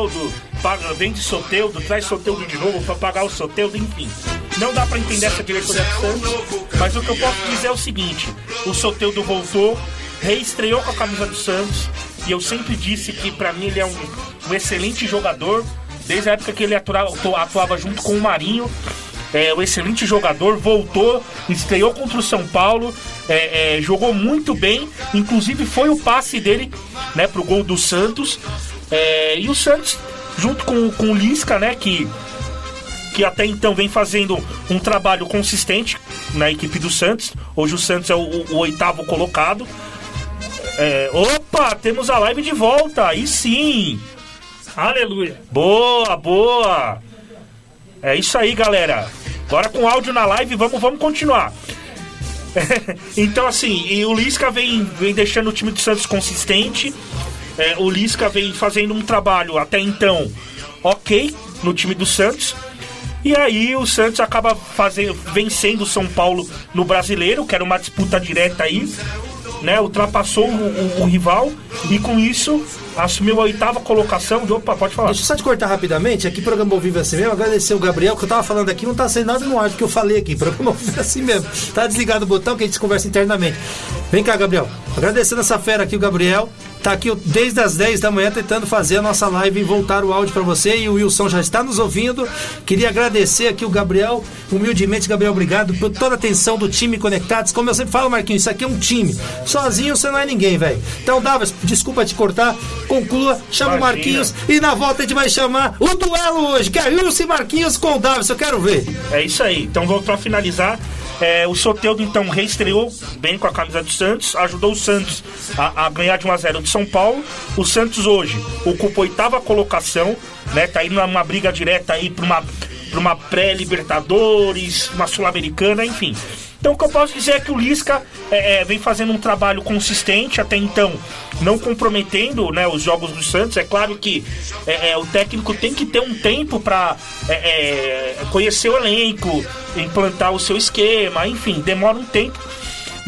Soteudo, paga, vende Soteudo, traz Soteudo de novo pra pagar o Soteudo, enfim. Não dá pra entender essa diretoria do Santos, mas o que eu posso dizer é o seguinte: o Soteudo voltou, reestreou com a camisa do Santos, e eu sempre disse que pra mim ele é um, um excelente jogador, desde a época que ele atuava, atuava junto com o Marinho. É um excelente jogador, voltou, estreou contra o São Paulo, é, é, jogou muito bem, inclusive foi o passe dele né, pro gol do Santos. É, e o Santos, junto com, com o Lisca, né, que, que até então vem fazendo um trabalho consistente na equipe do Santos. Hoje o Santos é o, o oitavo colocado. É, opa, temos a live de volta, aí sim! Aleluia. Boa, boa! É isso aí, galera. Agora com áudio na live, vamos, vamos continuar. então, assim, e o Lisca vem, vem deixando o time do Santos consistente. É, o Lisca vem fazendo um trabalho até então ok no time do Santos. E aí o Santos acaba fazendo, vencendo o São Paulo no brasileiro, que era uma disputa direta aí. Né, ultrapassou o, o- o rival e com isso assumiu a oitava colocação. De, opa, pode falar. Deixa eu só te cortar rapidamente, aqui programa ao vivo é assim mesmo, agradecer o Gabriel, que eu tava falando aqui, não tá sendo nada no áudio que eu falei aqui, programa ao vivo é assim mesmo. Tá desligado o botão que a gente conversa internamente. Vem cá, Gabriel. Agradecendo essa fera aqui, o Gabriel. Tá aqui desde as 10 da manhã tentando fazer a nossa live e voltar o áudio pra você. E o Wilson já está nos ouvindo. Queria agradecer aqui o Gabriel, humildemente, Gabriel, obrigado por toda a atenção do time Conectados. Como eu sempre falo, Marquinhos, isso aqui é um time. Sozinho você não é ninguém, velho. Então, Davas, desculpa te cortar, conclua, chama o. Marquinhos e na volta a gente vai chamar o duelo hoje, que é Wilson e Marquinhos com o Davis. Eu quero ver. É isso aí. Então, vou pra finalizar. É, o Soteudo, então, reestreou bem com a camisa do Santos, ajudou o Santos a, a ganhar de 1x0 de São Paulo. O Santos hoje ocupa a oitava colocação, né? Tá indo numa briga direta aí pra uma, pra uma pré-Libertadores, uma Sul-Americana, enfim. Então, o que eu posso dizer é que o Lisca é, é, vem fazendo um trabalho consistente até então, não comprometendo né, os jogos do Santos. É claro que é, é, o técnico tem que ter um tempo para conhecer o elenco, implantar o seu esquema, enfim, demora um tempo.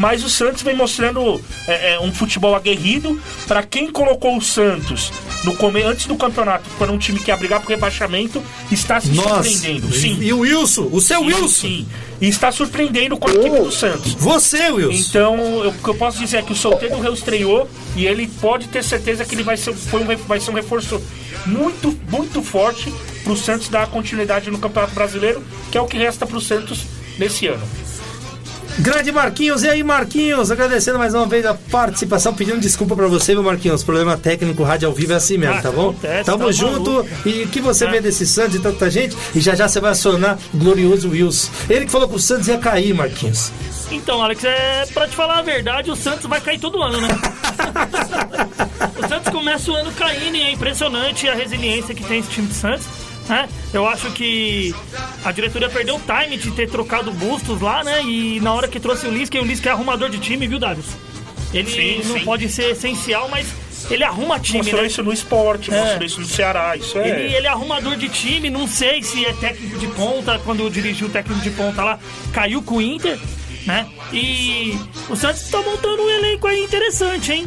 Mas o Santos vem mostrando é, é, um futebol aguerrido. Para quem colocou o Santos no come... antes do campeonato para um time que ia brigar por rebaixamento, está se Nossa. surpreendendo. Sim. E o Wilson, o seu Sim, Wilson. sim. E está surpreendendo com a equipe do Santos. Você, Wilson. Então, eu- o que eu posso dizer é que o Solteiro reestreou e ele pode ter certeza que ele vai ser, foi um, vai ser um reforço muito, muito forte para o Santos dar continuidade no Campeonato Brasileiro, que é o que resta para o Santos nesse ano. Grande Marquinhos, e aí Marquinhos, agradecendo mais uma vez a participação, pedindo desculpa pra você, meu Marquinhos, problema técnico, rádio ao vivo é assim mesmo, Ah, tá bom? acontece, Tamo tá junto, maluco. e o que você É. vê desse Santos e tanta gente, e já já você vai acionar o glorioso Wilson. Ele que falou que o Santos ia cair, Marquinhos. Então, Alex, é, pra te falar a verdade, o Santos vai cair todo ano, né? o Santos começa o ano caindo e é impressionante a resiliência que tem esse time de Santos. Né? Eu acho que a diretoria perdeu o time de ter trocado Bustos lá, né? E na hora que trouxe o Lisca, o Lisca é arrumador de time, viu, Davis? Ele Sim, não sim. pode ser essencial, mas ele arruma time, Mostrou né? isso no esporte, É. mostrou isso no Ceará, isso é... Ele, ele é arrumador de time, não sei se é técnico de ponta, quando dirigiu o técnico de ponta lá, caiu com o Inter, né? E o Santos tá montando um elenco aí interessante, hein?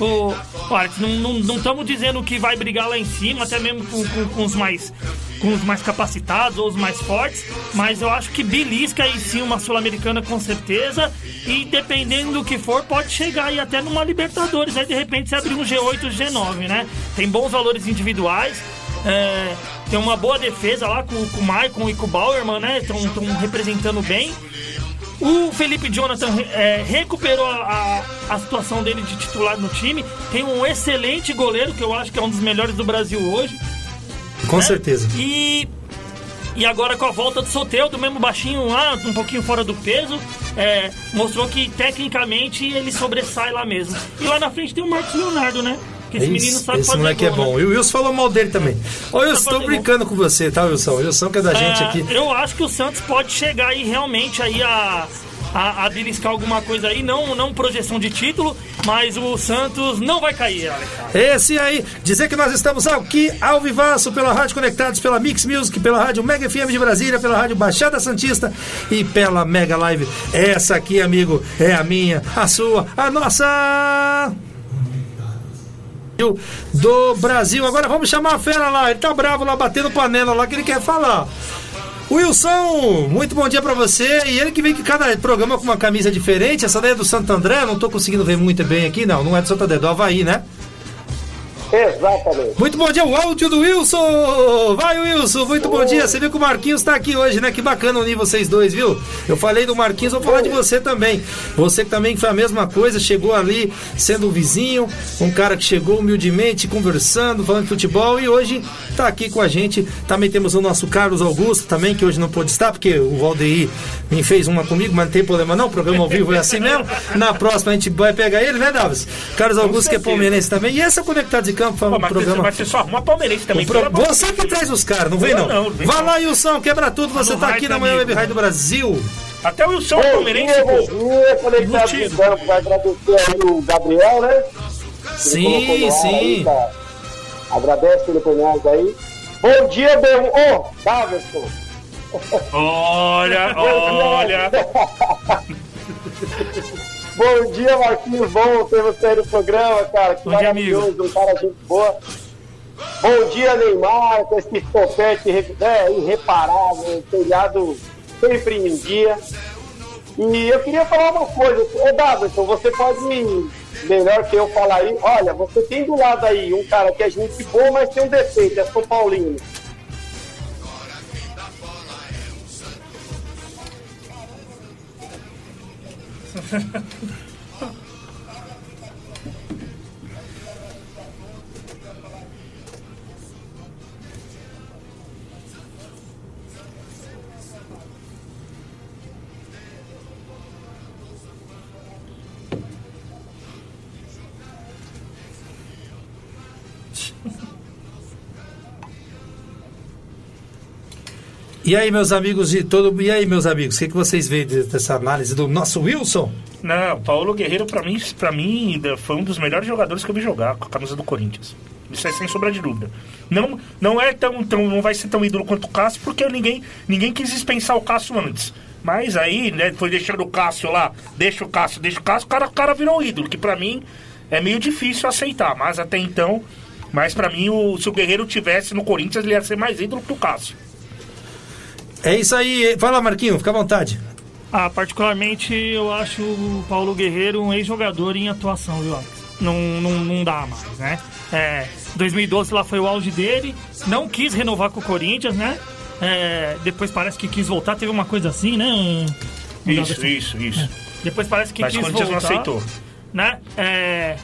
O, olha, não estamos dizendo que vai brigar lá em cima, até mesmo com, com- com os mais com os mais capacitados ou os mais fortes, mas eu acho que belisca aí sim uma Sul-Americana com certeza, e dependendo do que for, pode chegar aí até numa Libertadores, aí de repente se abrir um G8, G9, né? Tem bons valores individuais, é, tem uma boa defesa lá com, com o Maicon e com o Bauerman, né? Estão representando bem. O Felipe Jonathan é, recuperou a, a, a situação dele de titular no time. Tem um excelente goleiro, que eu acho que é um dos melhores do Brasil hoje. Com né? certeza. E, e agora com a volta do Soteudo, mesmo baixinho lá, um pouquinho fora do peso, é, mostrou que tecnicamente ele sobressai lá mesmo. E lá na frente tem o Marcos Leonardo, né? Que esse menino Esse, sabe esse fazer moleque é gol, bom. né? E o Wilson falou mal dele também. Ô, Wilson, fazer brincando com você, tá, Wilson? O Wilson que é da gente É, aqui. Eu acho que o Santos pode chegar aí realmente aí a, a, a beliscar alguma coisa aí, não, não projeção de título, mas o Santos não vai cair. Esse aí, dizer que nós estamos aqui ao vivaço pela Rádio Conectados, pela Mix Music, pela Rádio Mega FM de Brasília, pela Rádio Baixada Santista e pela Mega Live. Essa aqui, amigo, é a minha, a sua, a nossa. Do Brasil. Agora vamos chamar a fera lá. Ele tá bravo lá, batendo panela lá, que ele quer falar. Wilson, muito bom dia para você. E ele que vem que cada programa com uma camisa diferente. Essa daí é do Santo André, não tô conseguindo ver muito bem aqui, não. Não é do Santo André, é do Havaí, né? Exatamente. Muito bom dia, o áudio do Wilson! Vai, Wilson, muito bom dia. Você viu que o Marquinhos tá aqui hoje, né? Que bacana unir vocês dois, viu? Eu falei do Marquinhos, vou falar de você também. Você que também foi a mesma coisa, chegou ali sendo um vizinho, um cara que chegou humildemente, conversando, falando de futebol e hoje tá aqui com a gente. Também temos o nosso Carlos Augusto também, que hoje não pôde estar, porque o Valdeir me fez uma comigo, mas não tem problema não, o programa ao vivo é assim mesmo. Na próxima a gente vai pegar ele, né, Davis? Carlos Augusto, que é palmeirense também. E essa Conectados de Campo, foi um mas, programa... mas você só arruma palmeirense também. Pro- Você que traz os caras, não vem não. não, vem Vai lá, Wilson, quebra tudo. Você Não tá aqui na manhã. Web Rádio do Brasil. Até o Wilson é palmeirense, pô. bom dia, conectado Embutido. campo, vai agradecer aí o Gabriel, né? Sim, no sim. tá? Agradece pelo penhado aí. Bom dia, meu. Ô, Davidson. Olha, olha. Bom dia, Marquinhos. Bom ter você aí no programa, cara. Que Bom dia, maravilhoso, um cara gente boa. Bom dia, Neymar, com esse topete né, irreparável, telhado sempre em dia. E eu queria falar uma coisa. Ô, Davidson, você pode, melhor que eu falar aí, olha, você tem do lado aí um cara que é gente boa, mas tem um defeito, é São Paulino. i don't E aí, meus amigos de todo. E aí, meus amigos, o que, que vocês veem de- dessa análise do nosso Wilson? Não, Paulo Guerreiro, pra mim, pra mim, ainda foi um dos melhores jogadores que eu vi jogar com a camisa do Corinthians. Isso é sem sombra de dúvida. Não, não é tão, tão. Não vai ser tão ídolo quanto o Cássio, porque ninguém, ninguém quis dispensar o Cássio antes. Mas aí, né, foi deixando o Cássio lá, deixa o Cássio, deixa o Cássio, o cara, o cara virou ídolo, que pra mim é meio difícil aceitar. Mas até então. Mas pra mim, o, se o Guerreiro tivesse no Corinthians, ele ia ser mais ídolo que o Cássio. É isso aí. Fala, Marquinho, fica à vontade. Ah, particularmente eu acho o Paulo Guerreiro um ex-jogador em atuação, viu, Alex? Não, não, não dá mais, né? É, 2012 lá foi o auge dele, não quis renovar com o Corinthians, né? É, depois parece que quis voltar, teve uma coisa assim, né? Um- um Isso, negócio- isso, isso. Depois parece que Mas o quis Corinthians voltar, não aceitou. né? É,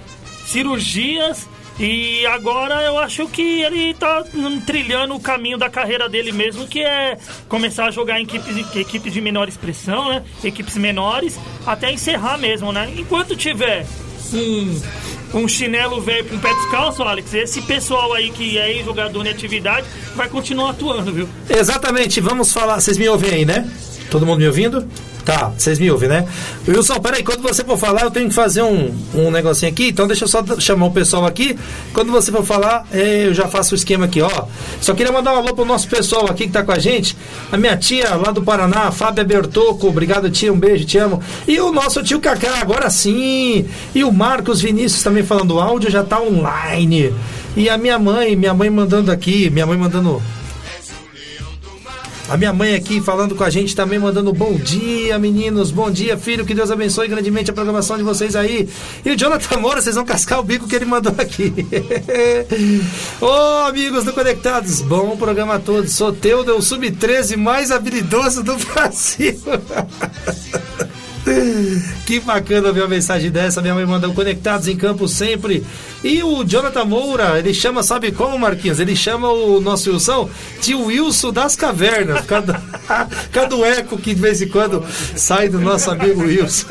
cirurgias e agora eu acho que ele tá trilhando o caminho da carreira dele mesmo, que é começar a jogar em equipes, equipes de menor expressão, né? Equipes menores, até encerrar mesmo, né? Enquanto tiver um, um chinelo velho com pé descalço, Alex, esse pessoal aí que é ex-jogador em atividade vai continuar atuando, viu? Exatamente, vamos falar. Vocês me ouvem aí, né? Todo mundo me ouvindo? Tá, vocês me ouvem, né? Wilson, peraí, quando você for falar, eu tenho que fazer um, um negocinho aqui, então deixa eu só chamar o pessoal aqui. Quando você for falar, eh, eu já faço o esquema aqui, ó. Só queria mandar um alô pro nosso pessoal aqui que tá com a gente. A minha tia lá do Paraná, Fábia Bertoco, obrigado tia, um beijo, te amo. E o nosso tio Cacá, agora sim. E o Marcos Vinícius também falando, o áudio já tá online. E a minha mãe, minha mãe mandando aqui, minha mãe mandando a minha mãe aqui falando com a gente também, mandando bom dia, meninos. Bom dia, filho. Que Deus abençoe grandemente a programação de vocês aí. E o Jonathan Moura, vocês vão cascar o bico que ele mandou aqui. Ô, amigos do Conectados, bom programa a todos. Soteudo é o sub-13 mais habilidoso do Brasil. Que bacana ver uma mensagem dessa. Minha mãe mandou conectados em campo sempre. E o Jonathan Moura, ele chama, sabe como, Marquinhos? Ele chama o nosso Wilson de Wilson das Cavernas. Causa do eco que de vez em quando sai do nosso amigo Wilson.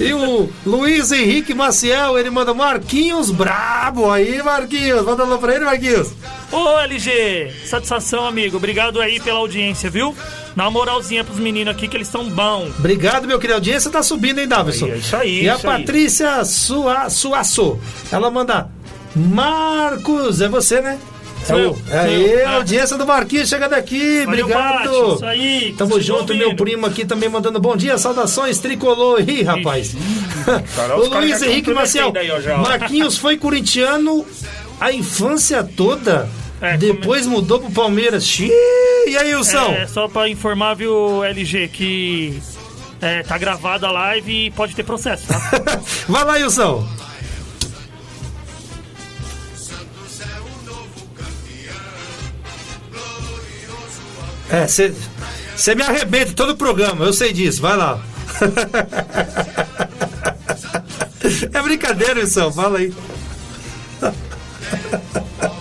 E o Luiz Henrique Maciel, ele manda Marquinhos brabo. Aí, Marquinhos, manda alô pra ele, Marquinhos. Ô LG, satisfação, amigo. Obrigado aí pela audiência, viu? Dá uma moralzinha pros meninos aqui que eles estão bom. Obrigado, meu querido. A audiência tá subindo, hein, Davidson? É isso aí, E a aí. Patrícia Sua, Suaço, ela manda Marcos, é você, né? É o, Sim. aí, Sim. a audiência do Marquinhos chegando aqui, Valeu, obrigado. Bate, isso aí, Tamo junto, meu primo aqui também mandando bom dia, saudações, tricolor. Ih, rapaz. cara, o Luiz Henrique Maciel. já, ó. Marquinhos foi corintiano a infância toda, É, depois mudou pro Palmeiras. Xiii, e aí, Wilson? É, só pra informar, viu, LG, que é, tá gravada a live e pode ter processo, tá? Vai lá, Wilson. É, você me arrebenta todo o programa, eu sei disso, vai lá. É brincadeira, Wilson, fala aí.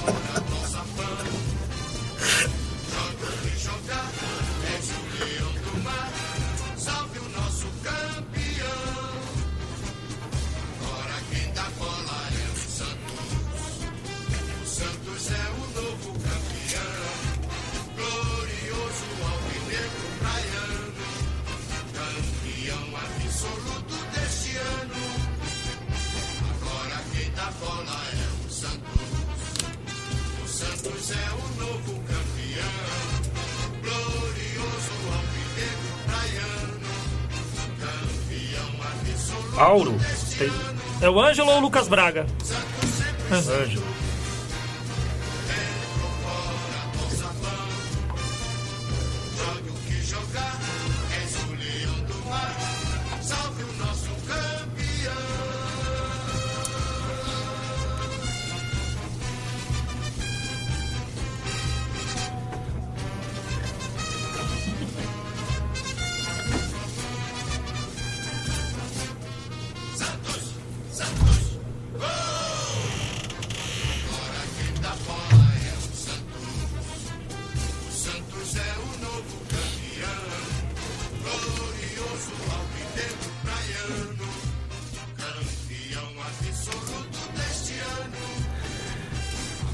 Braga?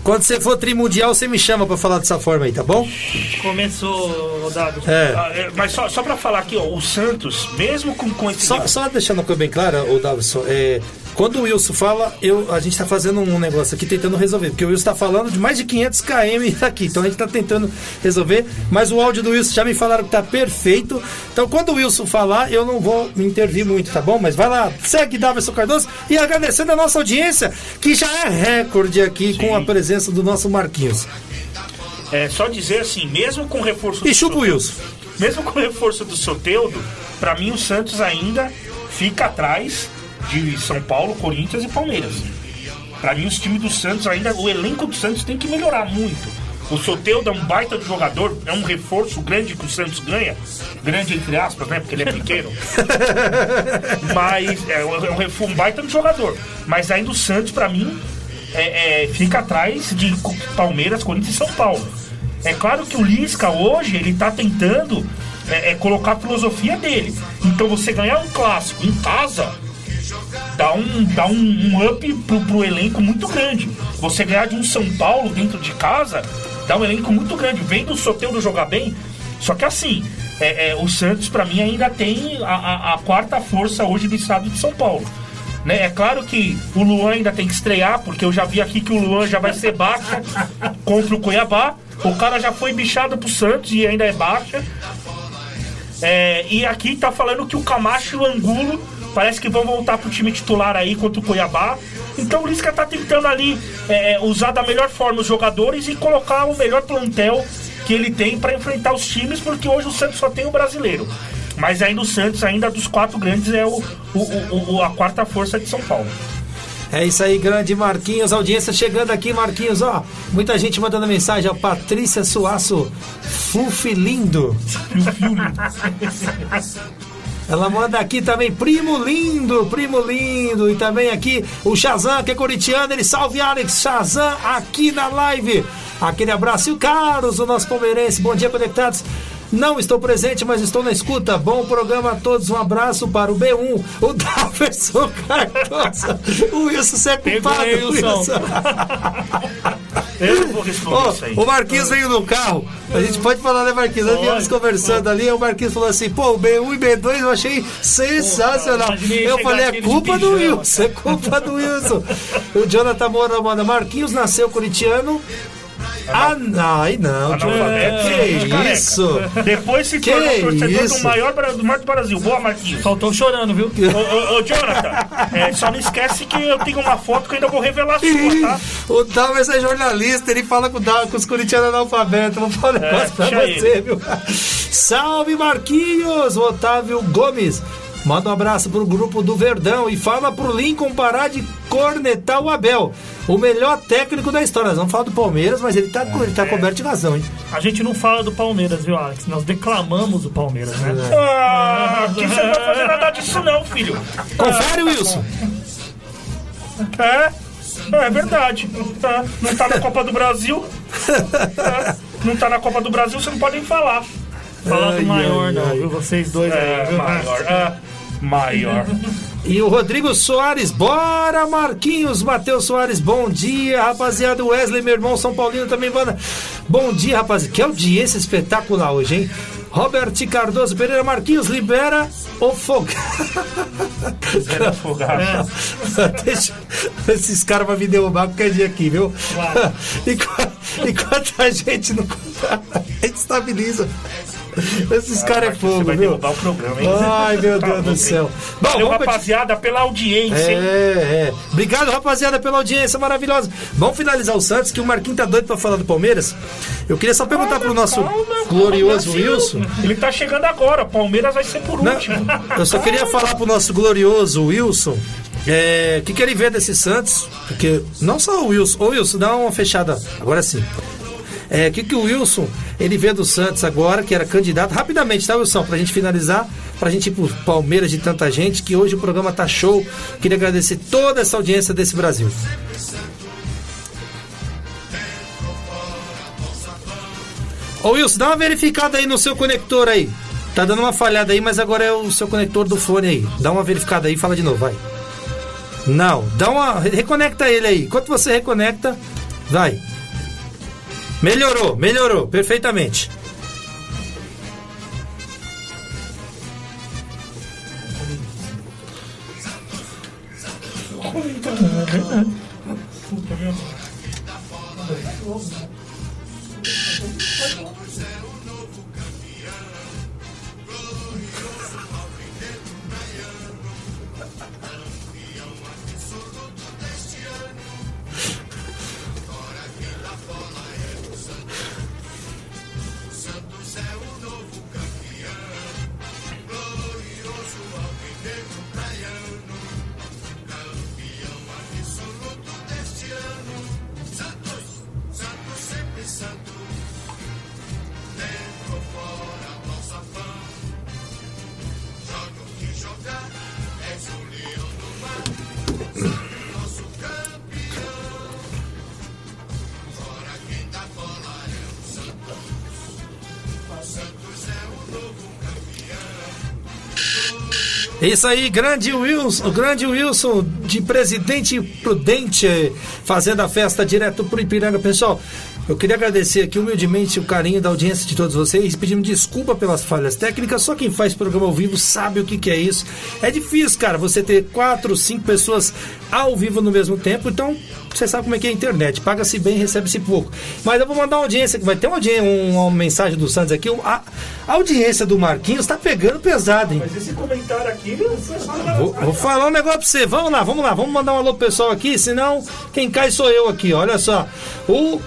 Quando você for trimundial, você me chama pra falar dessa forma aí, tá bom? Começou, É. Ah, é, mas só, só pra falar aqui, ó, o Santos, mesmo com, com esse. Só, só deixando uma coisa bem clara, o Davison, é, quando o Wilson fala, eu, a gente tá fazendo um negócio aqui tentando resolver, porque o Wilson tá falando de mais de 500 km aqui, então a gente tá tentando resolver, mas o áudio do Wilson já me falaram que tá perfeito, então quando o Wilson falar, eu não vou me intervir muito, tá bom? Mas vai lá, segue Davison Cardoso e agradecendo a nossa audiência, que já é recorde aqui com a presença do nosso Marquinhos. É só dizer assim, mesmo com reforço E do chupa Soteudo- Wilson. Mesmo com reforço do Soteudo, pra mim o Santos ainda fica atrás de São Paulo, Corinthians e Palmeiras. Pra mim os times do Santos ainda, o elenco do Santos tem que melhorar muito. O Soteudo é um baita de jogador, é um reforço grande que o Santos ganha. Grande entre aspas, né? Porque ele é pequeno. Mas é um, é um refo- um baita de jogador. Mas ainda o Santos, pra mim, é- é, fica atrás de Palmeiras, Corinthians e São Paulo. É claro que o Lisca hoje ele tá tentando é, é, colocar a filosofia dele. Então você ganhar um clássico em casa dá um, dá um, um up pro, pro elenco muito grande. Você ganhar de um São Paulo dentro de casa dá um elenco muito grande. Vendo o Soteldo jogar bem, só que assim, é, é, o Santos pra mim ainda tem a, a- a quarta força hoje do estado de São Paulo. Né? É claro que o Luan ainda tem que estrear, porque eu já vi aqui que o Luan já vai ser baixa contra o Cuiabá. O cara já foi bichado pro Santos e ainda é baixa. É, e aqui tá falando que o Camacho e o Angulo parece que vão voltar pro time titular aí contra o Cuiabá. Então o Lisca tá tentando ali é, é, usar da melhor forma os jogadores e colocar o melhor plantel que ele tem para enfrentar os times, porque hoje o Santos só tem o brasileiro. Mas ainda o Santos, ainda dos quatro grandes, é o, o- o- a quarta força de São Paulo. É isso aí, grande Marquinhos. Audiência chegando aqui, Marquinhos, ó. Muita gente mandando mensagem, ó. Patrícia Suaço, Fufi lindo. Ela manda aqui também, primo lindo, primo lindo. E também aqui o Shazam, que é corintiano. Ele salve Alex Shazam aqui na live. Aquele abraço. E o Carlos, o nosso palmeirense. Bom dia, conectados. Não estou presente, mas estou na escuta. Bom programa a todos. Um abraço para o B1, o Daverson Cardoso. O Wilson, você é culpado, Wilson. Eu vou responder Ó, isso aí. o Marquinhos veio no carro. A gente pode falar, né, Marquinhos? Nós viemos Pode, conversando ali, o Marquinhos falou assim: pô, o B1 e B2 eu achei sensacional. Pô, eu falei: é culpa do Wilson, é culpa do Wilson. o Jonathan Moura manda: Marquinhos nasceu corintiano. Ah, não, aí não. Analfabeto, Que careca. isso? Depois se Que tornou torcedor isso? do maior, do maior do Brasil. Boa, Marquinhos. Faltou chorando, viu? Ô, ô, ô, Jonathan, é, só não esquece que eu tenho uma foto que eu ainda vou revelar a sua, tá? O Dalmas é jornalista, ele fala com, com os corintianos analfabetos. Vou falar um negócio pra deixa você, viu? Salve Marquinhos! O Otávio Gomes. Manda um abraço pro grupo do Verdão e fala pro Lincoln parar de cornetar o Abel, o melhor técnico da história. Nós vamos falar do Palmeiras, mas ele tá, ele tá coberto de razão, hein? A gente não fala do Palmeiras, viu, Alex? Nós declamamos o Palmeiras, né? Ah, aqui você não vai fazer nada disso não, filho. Confere, Wilson. É, é verdade. É, não tá na Copa do Brasil. É, não tá na Copa do Brasil, você não pode nem falar. Falar Ai, do maior, ai, não, ai. viu? Vocês dois aí, É, viu? maior. É, maior. E o Rodrigo Soares, bora Marquinhos, Matheus Soares, bom dia, rapaziada. Wesley, meu irmão São Paulino também, banda. Bom dia, rapaziada. Que audiência espetacular hoje, hein? Robert Cardoso Pereira Marquinhos, libera o fogo. Zero afogado. Deixa, esses caras vão me derrubar qualquer dia aqui, viu? Vai. Enquanto, enquanto a gente não. A gente estabiliza. Esses caras é fogo, vai viu? derrubar o programa, hein? Ai, meu Tá Deus do céu. Bom, Valeu, vamos rapaziada, pela audiência, hein? É, é. Obrigado, rapaziada, pela audiência maravilhosa. Vamos finalizar o Santos, que o Marquinhos tá doido pra falar do Palmeiras. Eu queria só perguntar pro nosso Calma, calma, glorioso assim, Wilson. Ele tá chegando agora, Palmeiras vai ser por Não, último. eu só queria falar pro nosso glorioso Wilson é, o que, que ele vê desse Santos. Porque não só o Wilson. Ô Wilson, dá uma fechada. Agora sim. É, que, que o Wilson ele vê do Santos agora, que era candidato, rapidamente, tá, Wilson? Pra gente finalizar, pra gente ir pro Palmeiras de tanta gente, que hoje o programa tá show. Queria agradecer toda essa audiência desse Brasil. Ô Wilson, dá uma verificada aí no seu conector aí. Tá dando uma falhada aí, mas agora é o seu conector do fone aí. Dá uma verificada aí e fala de novo, vai. Não, dá uma. Reconecta ele aí. Enquanto você reconecta, vai. Melhorou, melhorou, perfeitamente. Isso aí, grande Wilson, grande Wilson de Presidente Prudente, fazendo a festa direto pro Ipiranga. Pessoal, eu queria agradecer aqui humildemente o carinho da audiência de todos vocês, pedindo desculpa pelas falhas técnicas. Só quem faz programa ao vivo sabe o que, que é isso. É difícil, cara, você ter quatro, cinco pessoas ao vivo no mesmo tempo, então você sabe como é que é a internet. Paga-se bem, recebe-se pouco. Mas eu vou mandar uma audiência, que vai ter uma, audiência, uma mensagem do Santos aqui. A, a audiência do Marquinhos tá pegando pesado, hein? Mas esse comentário aqui, Vou, vou falar um negócio pra você. Vamos lá, vamos lá. Vamos mandar um alô pro pessoal aqui, senão quem cai sou eu aqui. Olha só. O.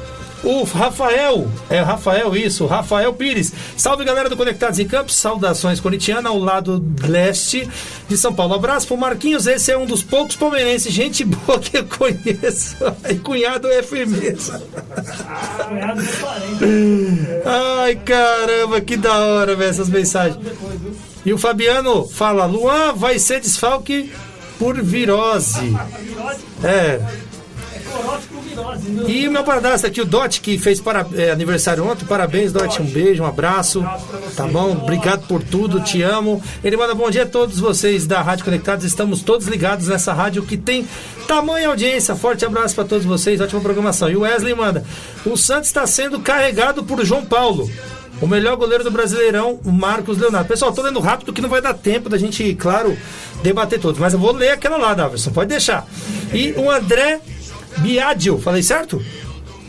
O Rafael, é Rafael isso, Rafael Pires. Salve galera do Conectados em Campos, saudações corintiana ao lado leste de São Paulo. Abraço pro Marquinhos, esse é um dos poucos palmeirenses, gente boa que eu conheço. E cunhado é firmeza. Cunhado 40. Ai caramba, que da hora, velho, essas mensagens. E o Fabiano fala: Luan vai ser desfalque por virose. É. E o meu padrasto aqui, o Dot, que fez para, é, aniversário ontem. Parabéns, Dot. Um beijo, um abraço. Tá bom? Obrigado por tudo, te amo. Ele manda bom dia a todos vocês da Rádio Conectados. Estamos todos ligados nessa rádio que tem tamanha audiência. Forte abraço para todos vocês, ótima programação. E o Wesley manda: o Santos está sendo carregado por João Paulo. O melhor goleiro do Brasileirão, Marcos Leonardo. Pessoal, tô lendo rápido que não vai dar tempo da gente, claro, debater todos. Mas eu vou ler aquela lá, Davidson, pode deixar. E o André Biadio, falei certo?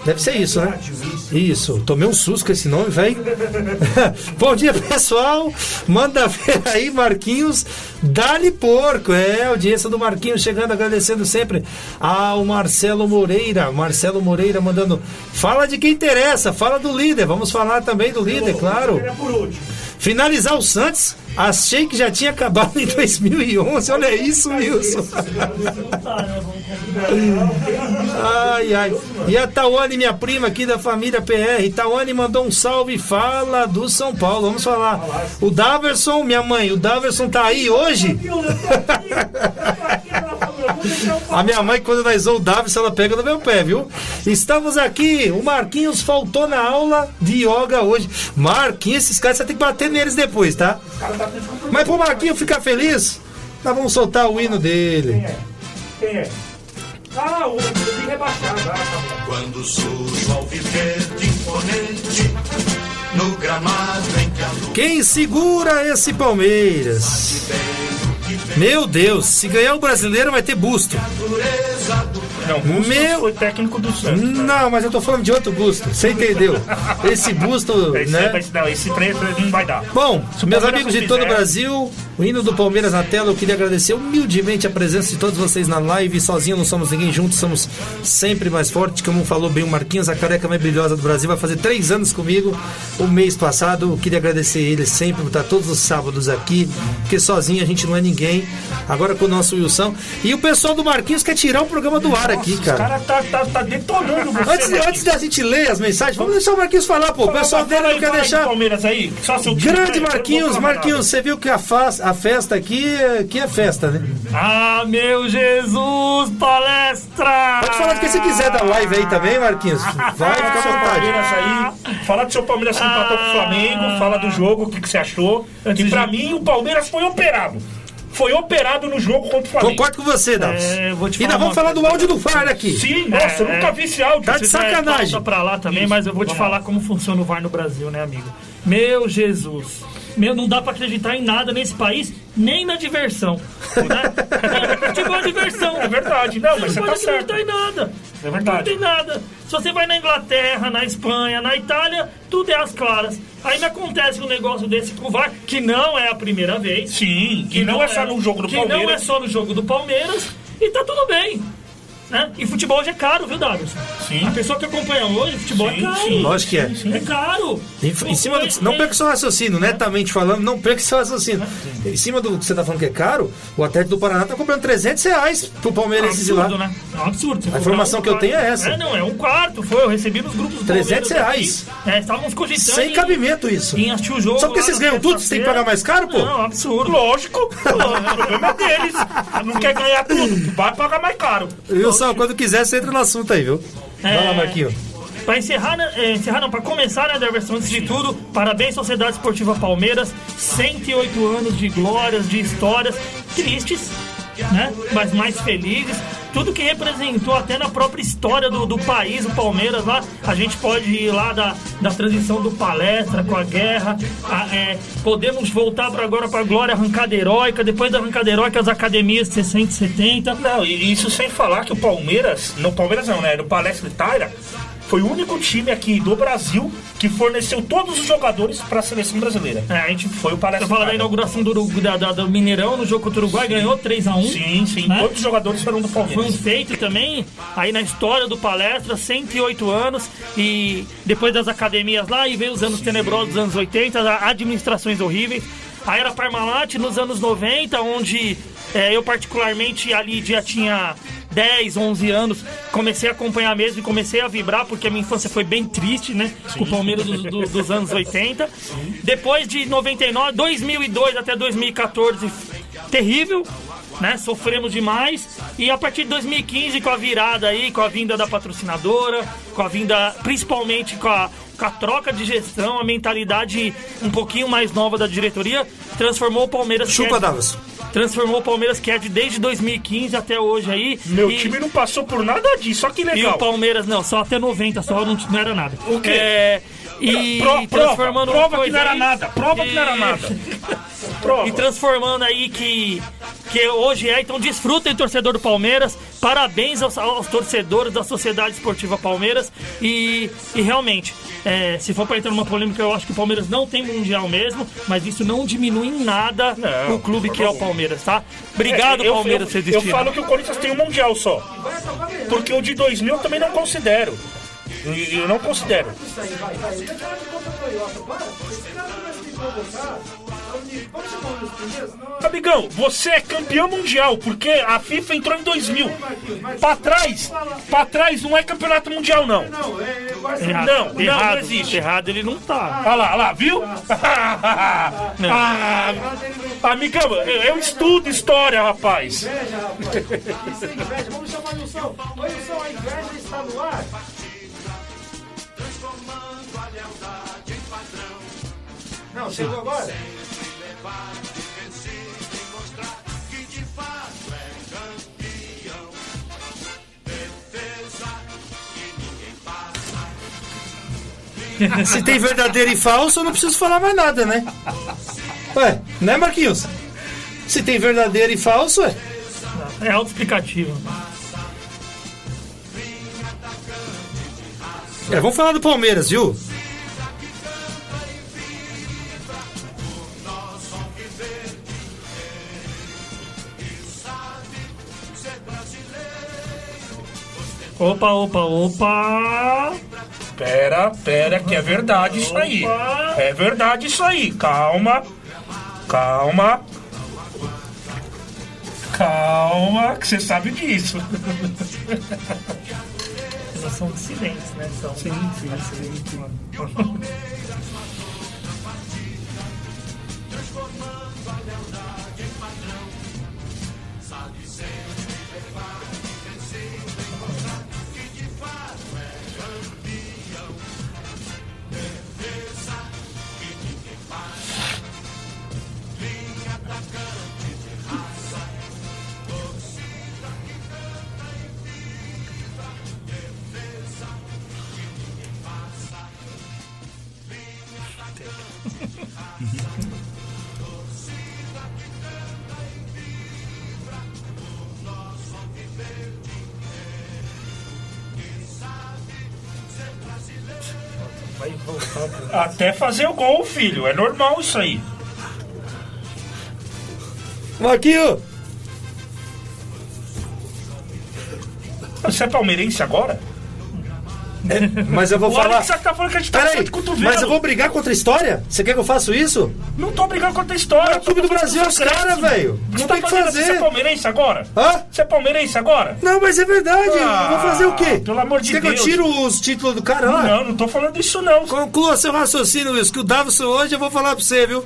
Deve ser isso, né? Isso. Tomei um susto com esse nome, velho. Bom dia, pessoal. Manda ver aí, Marquinhos. Dali Porco. É, audiência do Marquinhos chegando, agradecendo sempre ao Marcelo Moreira. Marcelo Moreira mandando. Fala de quem interessa, fala do líder. Vamos falar também do líder, claro. Finalizar o Santos. Achei que já tinha acabado em 2011. Olha isso, Wilson. Ai, ai. E a Tawane, minha prima aqui da família PR. Tawane mandou um salve. Fala do São Paulo. Vamos falar. O Daverson, minha mãe, o Daverson tá aí hoje? A minha mãe, quando nós vamos o Davis, ela pega no meu pé, viu? Estamos aqui. O Marquinhos faltou na aula de yoga hoje. Marquinhos, esses caras você tem que bater neles depois, tá? Mas pro Marquinhos ficar feliz, nós vamos soltar o hino dele. Quem é? Ah, o de rebaixado. Ah, tá. Quando surge ao viver de imponente no gramado em que a luz Quem segura esse Palmeiras? Meu Deus, se ganhar o brasileiro vai ter busto. Não, Bustos Meu- foi técnico do Santos. Não, mas eu tô falando de outro busto. Você entendeu? Esse busto, Esse, né? vai- não, esse preto não vai dar. Bom, Se o meus amigos de todo o Brasil, o hino do Palmeiras na tela, eu queria agradecer humildemente a presença de todos vocês na live. Sozinho não somos ninguém, juntos somos sempre mais fortes. Como falou bem o Marquinhos, a careca mais brilhosa do Brasil, vai fazer três anos comigo o mês passado. Eu queria agradecer ele sempre por estar todos os sábados aqui, porque sozinho a gente não é ninguém. Agora com o nosso Wilson. E o pessoal do Marquinhos quer tirar o programa do ar aqui, Os cara. caras tá, tá, tá detonando você. Antes, antes da gente ler as mensagens, vamos deixar o Marquinhos falar, pô. O pessoal dele não quer deixar. Palmeiras aí. Grande Marquinhos, Marquinhos, você viu que a, fa- a festa aqui, aqui é festa, né? Ah, meu Jesus, palestra! Pode falar do que você quiser da live aí também, Marquinhos. Vai, Fala fica do à seu vontade. Palmeiras aí. Fala do seu Palmeiras que empatou com o Flamengo. Fala do jogo, o que, que você achou. E pra mim, o Palmeiras foi operado. Foi operado no jogo contra o Flamengo. Concordo com você, Davos. É, vou te e falar nós vamos falar do áudio do VAR aqui. Sim, nossa, eu É, nunca vi esse áudio. Tá de sacanagem. passa pra lá também, mas eu vou te falar como funciona o VAR no Brasil, né, amigo? Meu Jesus. Meu, não dá pra acreditar em nada nesse país, nem na diversão. Né? Futebol é diversão. É verdade, não, mas Você você não tá pode acreditar certo. em nada. É verdade. Não tem nada. Se você vai na Inglaterra, na Espanha, na Itália, tudo é às claras. Aí me acontece um negócio desse com o VAR, que não é a primeira vez. Sim, que não é só no jogo do que não é Palmeiras. só no jogo do Palmeiras. E tá tudo bem. Né? E futebol hoje é caro, viu, Davidson? Sim. A pessoa que acompanha hoje, futebol Sim, é caro. sim. Lógico que é. É caro. Em, em cima do, não perca o seu raciocínio, netamente falando, não perca o seu raciocínio. Em cima do que você tá falando que é caro, o Atlético do Paraná tá comprando 300 reais pro Palmeiras de lá. absurdo, né? É um absurdo. Você A informação comprar que eu tenho é essa. É, não, é um quarto. Foi, eu recebi nos grupos do 300 Palmeiras reais. aqui. É, estávamos cogitando. Sem em- cabimento isso. Em assistir o jogo. Só porque lá vocês ganham tudo, vocês têm que pagar mais caro, pô? Não, absurdo. Lógico, o problema é deles. Não quer ganhar tudo, vai pagar mais caro. Quando quiser, você entra no assunto aí, viu? Vai lá, É. Marquinhos. Encerrar, né, é, encerrar não, pra começar, né, Derverson, antes de tudo, parabéns Sociedade Esportiva Palmeiras, 108 anos de glórias, de histórias tristes, né, mas mais felizes, tudo que representou até na própria história do, do país, o Palmeiras lá, a gente pode ir lá da, da transição do palestra com a guerra, a- é, podemos voltar para agora para a glória arrancada heróica, depois da arrancada heróica as academias de 60 e 70, Não, e isso sem falar que o Palmeiras, no Palmeiras não, né? No Palestra Itália, foi o único time aqui do Brasil que forneceu todos os jogadores para a seleção brasileira. É, a gente Foi o Palestra Você fala da inauguração do, Urugu- da- da- do Mineirão no jogo contra o Uruguai, ganhou 3x1. Sim, sim, Né? todos os jogadores foram do Foi um Palmeiras. feito também, aí na história do palestra, 108 anos, e depois das academias lá, e veio os anos tenebrosos dos anos 80, a- administrações horríveis. A era Parmalat nos anos 90, onde é, eu particularmente ali já tinha 10, 11 anos, comecei a acompanhar mesmo e comecei a vibrar, porque a minha infância foi bem triste, né? Com o Palmeiras dos, do- dos anos 80. Depois de 99, 2002 até 2014, terrível, né? Sofremos demais. E a partir de 2015, com a virada aí, com a vinda da patrocinadora, com a vinda, principalmente com a, com a troca de gestão, a mentalidade um pouquinho mais nova da diretoria, transformou o Palmeiras. Chupa, é- Davos. Transformou o Palmeiras que é de desde 2015 até hoje aí. Meu e, time não passou por nada disso, olha que E legal. o Palmeiras, não, só até 90, só não, não era nada. O quê? É, e Pro- prova, prova que não era aí nada, prova que não era e- nada. Prova. e transformando aí que, que hoje é. Então desfrutem, torcedor do Palmeiras. Parabéns aos, aos torcedores da Sociedade Esportiva Palmeiras. E, e realmente, é, se for para entrar numa polêmica, eu acho que o Palmeiras não tem mundial mesmo, mas isso não diminui em nada Não, o clube que é o Palmeiras, tá? Obrigado, É, eu, Palmeiras, eu, por eu existir. falo que o Corinthians tem um mundial só. Porque o de 2000 eu também não considero. Eu não considero. Amigão, você é campeão mundial, porque a FIFA entrou em 2000. Pra trás, pra trás não é campeonato mundial, não. Errado, Não, não, errado, não existe. Errado ele não tá. Olha lá, olha lá, viu? ah, amigão, eu, eu estudo história, rapaz. Vamos chamar o Wilson. Oi, Wilson, a inveja está no ar. Não, chegou agora? Se tem verdadeiro e falso, eu não preciso falar mais nada, né? Ué, né, Marquinhos? Se tem verdadeiro e falso, ué. É autoexplicativo. É, vamos falar do Palmeiras, viu? Opa, opa, opa. Pera, pera, que é verdade isso aí. É verdade isso aí. Calma. Calma. Calma, que você sabe disso. Elas são dissidentes, né? São sim, sim, Até fazer o gol, filho. É normal isso aí. Marquinhos! Você é palmeirense agora? Mas eu vou Olha falar. você tá falando que a gente tá Peraí, de cotovelo. mas eu vou brigar contra a história? Você quer que eu faça isso? Não tô brigando contra a história. É o clube do Brasil, os caras, velho. Não Você tem tá que fazendo- fazer. Você é palmeirense agora? Hã? Você é palmeirense agora? Não, mas é verdade. Ah, eu vou fazer o quê? pelo amor de Você quer Deus. que eu tiro os títulos do cara lá? Não, não tô falando isso não. Conclua seu raciocínio, Wilson, que o Davison hoje eu vou falar pra você, viu?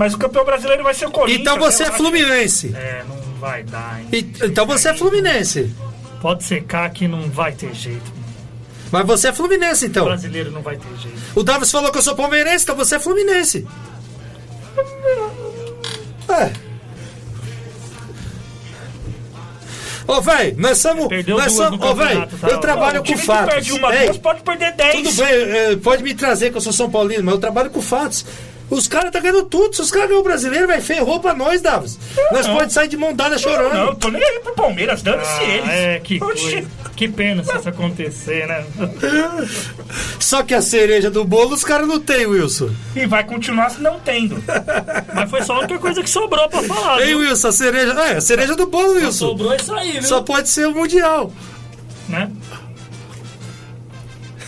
Mas o campeão brasileiro vai ser o Corinthians. Então você eu é. Fluminense. É, não vai dar, hein? E- Então você é Fluminense. Pode secar que não vai ter jeito. Mas você é Fluminense, O então. brasileiro não vai ter jeito. O Davis falou que eu sou palmeirense, então você é Fluminense. É. Ô, velho, nós somos. Perdeu Nós duas somos. velho, campeonato, tá? eu trabalho O com fatos. perde uma Ei, pode perder 10. Tudo bem, é, pode me trazer que eu sou São Paulino, mas eu trabalho com fatos. Os caras tá ganhando tudo. Se os caras ganham o brasileiro, vai ferrou pra nós, Davis. Nós não. pode sair de mão dada chorando. Não, eu tô nem aí pro Palmeiras, dane-se eles. é, que Oxi. Que pena se isso acontecer, né? Só que a cereja do bolo os caras não tem, Wilson. E vai continuar não tendo. Mas foi só a única coisa que sobrou pra falar. Ei, viu? Wilson, a cereja. É, a cereja do bolo, Wilson. Sobrou isso aí, viu? Só pode ser o Mundial. Né?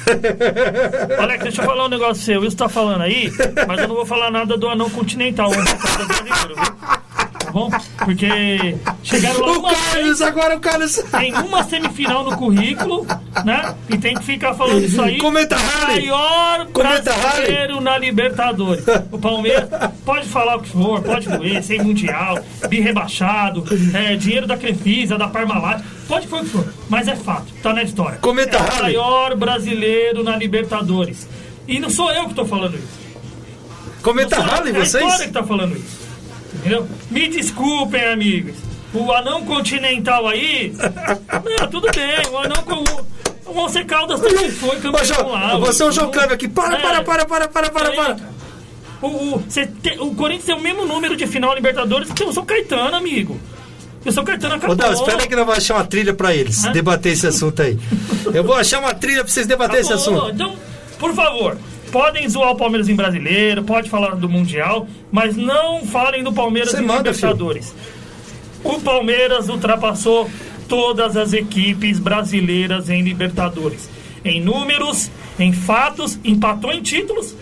Alex, deixa eu falar um negócio seu. Isso tá falando aí, mas eu não vou falar nada do anão continental. viu? Tá bom? Porque chegaram lá O uma vez, Carlos, agora o Carlos. tem uma semifinal no currículo, né? E tem que ficar falando isso aí. Comenta, Harry. Maior Comenta, brasileiro na Libertadores. O Palmeiras pode falar o que for, pode doer, sem mundial, bi rebaixado, é, dinheiro da Crefisa, da Parmalat, pode for o que for. Mas é fato, tá na história. Comenta, é o Harry. maior brasileiro na Libertadores. E não sou eu que tô falando isso. Comenta Harley, é a história vocês? que tá falando isso. Entendeu? Me desculpem, amigos. O anão continental aí. Não, tudo bem. O anão com. O Once Caldas também foi Ô, campeão João, lá. você é o João Kleber aqui. Para, É. para, para, para, para, para, para. O, o, te- o Corinthians tem o mesmo número de final Libertadores que o São Caetano, amigo. E o São Caetano Ô, acabou. Davi, espera aí que nós vamos achar uma trilha pra eles Hã? debater esse assunto aí. Eu vou achar uma trilha pra vocês debater esse Acabou. assunto. Então, por favor, podem zoar o Palmeiras em brasileiro, pode falar do Mundial, mas não falem do Palmeiras em manda, Libertadores. O Palmeiras ultrapassou todas as equipes brasileiras em Libertadores. Em números, em fatos, empatou em títulos.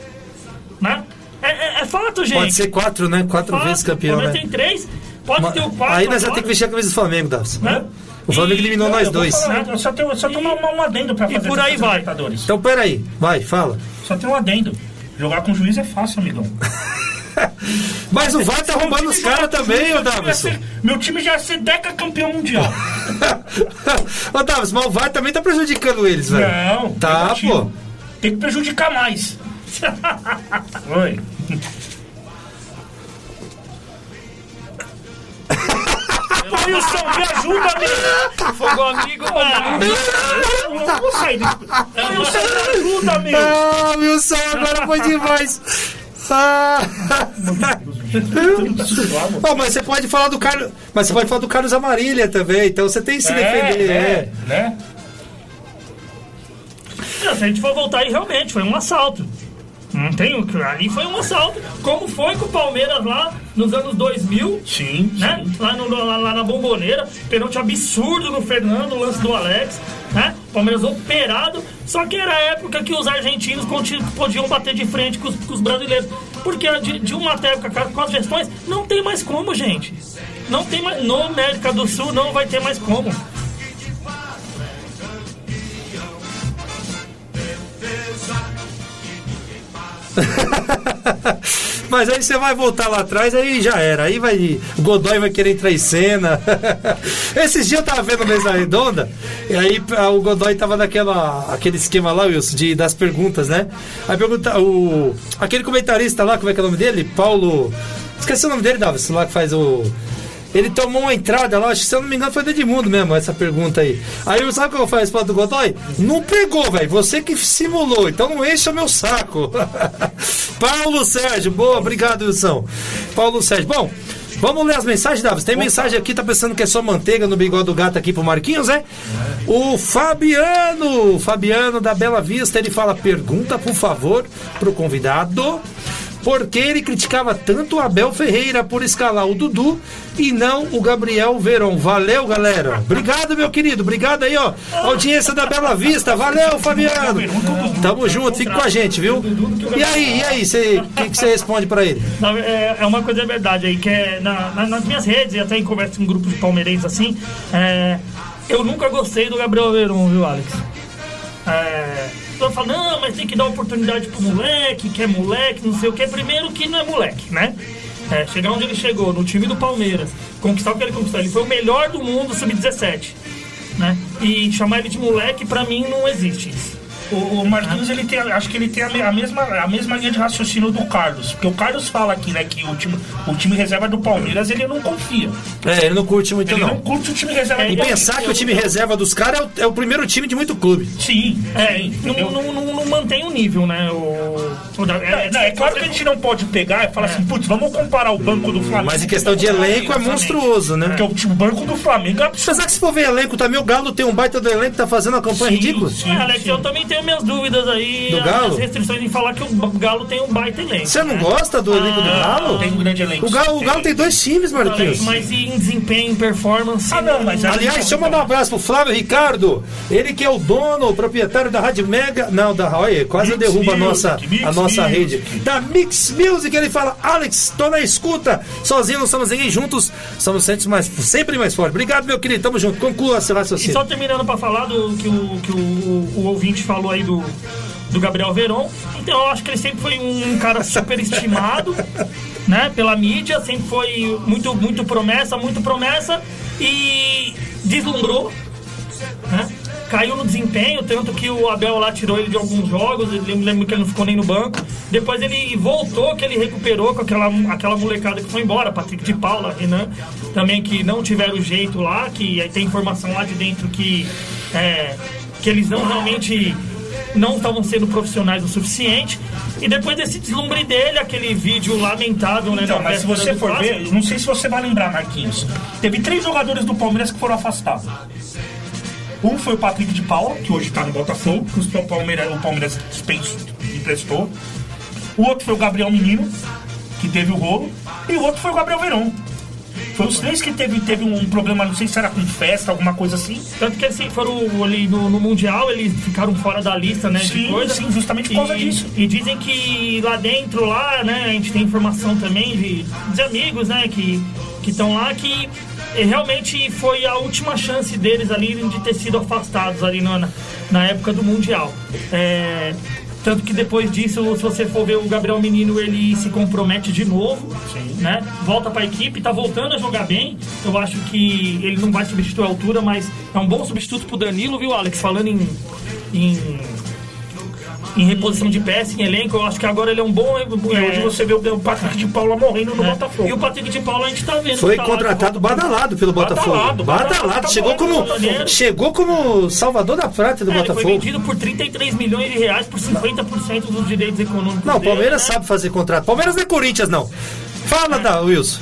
Né? É, é- é fato, gente. Pode ser quatro, né? Quatro Fato. vezes campeão, né? tem três, pode ter o quatro. Aí nós agora, ter que vestir a camisa do Flamengo, Davi. né? O Flamengo E- eliminou nós dois. falar, só eu só tenho uma- um adendo pra E fazer por dessas aí vai. Então, pera aí. Vai, fala. Só tem um adendo. Jogar com juiz é fácil, amigão. Mas o VAR tá roubando os caras também, ô Davison. Meu time já ia ser deca campeão mundial. Ô Davison, mas o VAR também tá prejudicando eles, velho. Não. Tá, negativo. pô. Tem que prejudicar mais. Oi. Wilson, me ajuda, amigo. Fogo amigo, mano. Eu não vou sair disso. Wilson, me ajuda, meu. Ah, Wilson, agora foi demais. Ah. Mas você pode falar do Carlos. Mas você pode falar do Carlos Amarília também, então você tem que se defender. É, né? Não, se a gente for voltar aí, realmente, foi um assalto. Não tem o que. Ali foi um assalto. Como foi com o Palmeiras lá nos anos 2000, Sim, né? Lá, no- lá- lá na bomboneira. Pênalti absurdo no Fernando, o lance do Alex, né? Palmeiras operado. Só que era a época que os argentinos podiam bater de frente com os, com os brasileiros. Porque de, de uma época com as gestões, não tem mais como, gente. Não tem mais. No América do Sul não vai ter mais como. Mas aí você vai voltar lá atrás, aí já era. Aí vai. Godoy vai querer entrar em cena. Esses dias eu tava vendo Mesa Redonda, e aí ah, o Godoy tava naquela. aquele esquema lá, Wilson, de, das perguntas, né? Aí pergunta. O, aquele comentarista lá, como é que é o nome dele? Paulo. Esqueci o nome dele, Davis, lá que faz o. Ele tomou uma entrada lá, acho que se eu não me engano foi do Edmundo mesmo, essa pergunta aí. Aí eu sabe qual foi a resposta do Godoy? Não pegou, velho. Você que simulou, então não encha o meu saco. Paulo Sérgio, boa, obrigado, Wilson. Paulo Sérgio. Bom, vamos ler as mensagens, Davis. Tem mensagem aqui, tá pensando que é só manteiga no bigode do gato aqui pro Marquinhos, é? O Fabiano, Fabiano da Bela Vista, ele fala: pergunta, por favor, pro convidado por que ele criticava tanto o Abel Ferreira por escalar o Dudu e não o Gabriel Veron. Valeu, galera. Obrigado, meu querido. Obrigado aí, ó. Audiência da Bela Vista. Valeu, Fabiano. Tamo junto, fique com a gente, viu? E aí, e aí, o que você responde pra ele? É, é uma coisa verdade aí, que é na- na- nas minhas redes, e até em conversa com grupos de palmeirenses assim, é, eu nunca gostei do Gabriel Veron, viu, Alex? É, eu falo, não, mas tem que dar oportunidade pro moleque, que é moleque, não sei o que. Primeiro que não é moleque, né? É, chegar onde ele chegou, no time do Palmeiras, conquistar o que ele conquistou. Ele foi o melhor do mundo sub-17. Né? E chamar ele de moleque, pra mim, não existe isso. O, o Marquinhos, ele tem, acho que ele tem a, a mesma, a mesma linha de raciocínio do Carlos. Porque o Carlos fala aqui, né, que o time, o time reserva do Palmeiras, ele não confia. É, ele não curte muito, Ele não, não. curte o time reserva do E pensar que o time reserva dos caras é o, é o primeiro time de muito clube. Sim, É, sim, não, não, não, não mantém o nível, né? O, O da- É, não, é claro que a gente não pode pegar e falar assim, putz, vamos comparar o banco do Flamengo. Mas em questão de elenco é monstruoso, né? Porque o, banco do Flamengo é absurdo. Apesar que se for ver elenco também, o Galo tem um baita do elenco que tá fazendo uma campanha Sim, ridícula. sim. É, Alex, eu também tenho minhas dúvidas aí, Do as Galo? minhas restrições em falar que o Galo tem um baita elenco. Você não né? gosta do elenco do Galo? Tem um grande elenco. O Galo, o Galo tem dois times, Marquinhos. Mas em desempenho, em performance. Ah, não, mas a- Aliás, deixa eu mandar um abraço pro Flávio Ricardo. Ele que é o dono, o proprietário da Rádio Mega. Não, da Olha, quase Mix derruba a nossa, a nossa Music. rede. Da Mix Music, ele fala: Alex, tô na escuta. Sozinho não somos ninguém, juntos somos sempre mais, sempre mais fortes. Obrigado, meu querido. Tamo junto. Conclua seu E raciocínio. só terminando pra falar do que o, que o, o ouvinte falou aí do, do Gabriel Veron. Então eu acho que ele sempre foi um cara superestimado, né, pela mídia, sempre foi muito, muito promessa, muito promessa e deslumbrou, né? Caiu no desempenho, tanto que o Abel lá tirou ele de alguns jogos, eu lembro que ele não ficou nem no banco. Depois ele voltou, que ele recuperou com aquela, aquela molecada que foi embora, Patrick de Paula, Renan, também que não tiveram jeito lá, que tem informação lá de dentro que, é, que eles não realmente não estavam sendo profissionais o suficiente. E depois desse deslumbre dele, aquele vídeo lamentável, né? Então, mas se você for clássico, ver, não sei se você vai lembrar, Marquinhos. Teve três jogadores do Palmeiras que foram afastados. Um foi o Patrick de Paula, que hoje tá no Botafogo, que o Palmeiras, o Palmeiras emprestou. O outro foi o Gabriel Menino, que teve o rolo. E o outro foi o Gabriel Verón. Foi os três que teve, teve um problema, não sei se era com festa, alguma coisa assim. Tanto que eles foram ali no, no Mundial, eles ficaram fora da lista, né? de Sim, coisa. sim, justamente por causa E- disso. E dizem que lá dentro, lá, né, a gente tem informação também de, de amigos, né, que estão lá, que eh, realmente foi a última chance deles ali de ter sido afastados ali na, na época do Mundial. É, tanto que depois disso, se você for ver o Gabriel Menino, ele se compromete de novo, né? Volta para a equipe, tá voltando a jogar bem. Eu acho que ele não vai substituir a altura, mas é um bom substituto pro Danilo, viu, Alex? Falando em, em, em reposição de peça, em elenco, eu acho que agora ele é um bom. E hoje você vê o Patrick de Paula morrendo no é, Botafogo. E o Patrick de Paula a gente tá vendo. Foi tá contratado badalado pelo Botafogo. Badalado, Badalado. badalado, tá Chegou como, chegou como salvador da prata do É, ele foi Botafogo. vendido por 33 milhões de reais por 50% dos direitos econômicos. Não, o dele, Palmeiras né? sabe fazer contrato. Palmeiras não é Corinthians, não. Fala, da Wilson.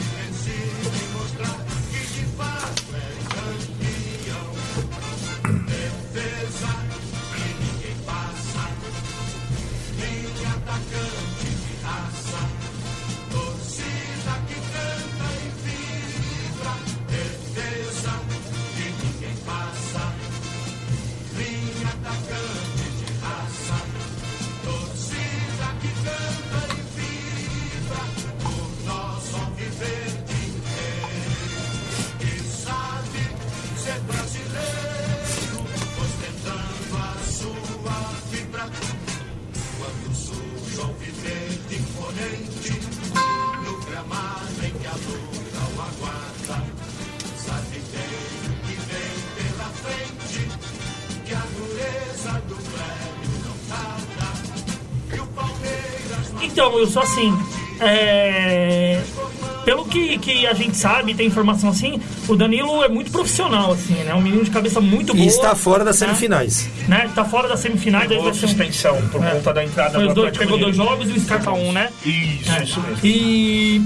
Que, a gente sabe, tem informação assim, o Danilo é muito profissional, assim, né? Um menino de cabeça muito boa. E está fora das né? semifinais. Né? Tá fora das semifinais, Pegou vai ser um... suspensão por É. conta da entrada Foi do dois, pegou dois jogos e o Scarpa um, né? Isso, É. isso mesmo. E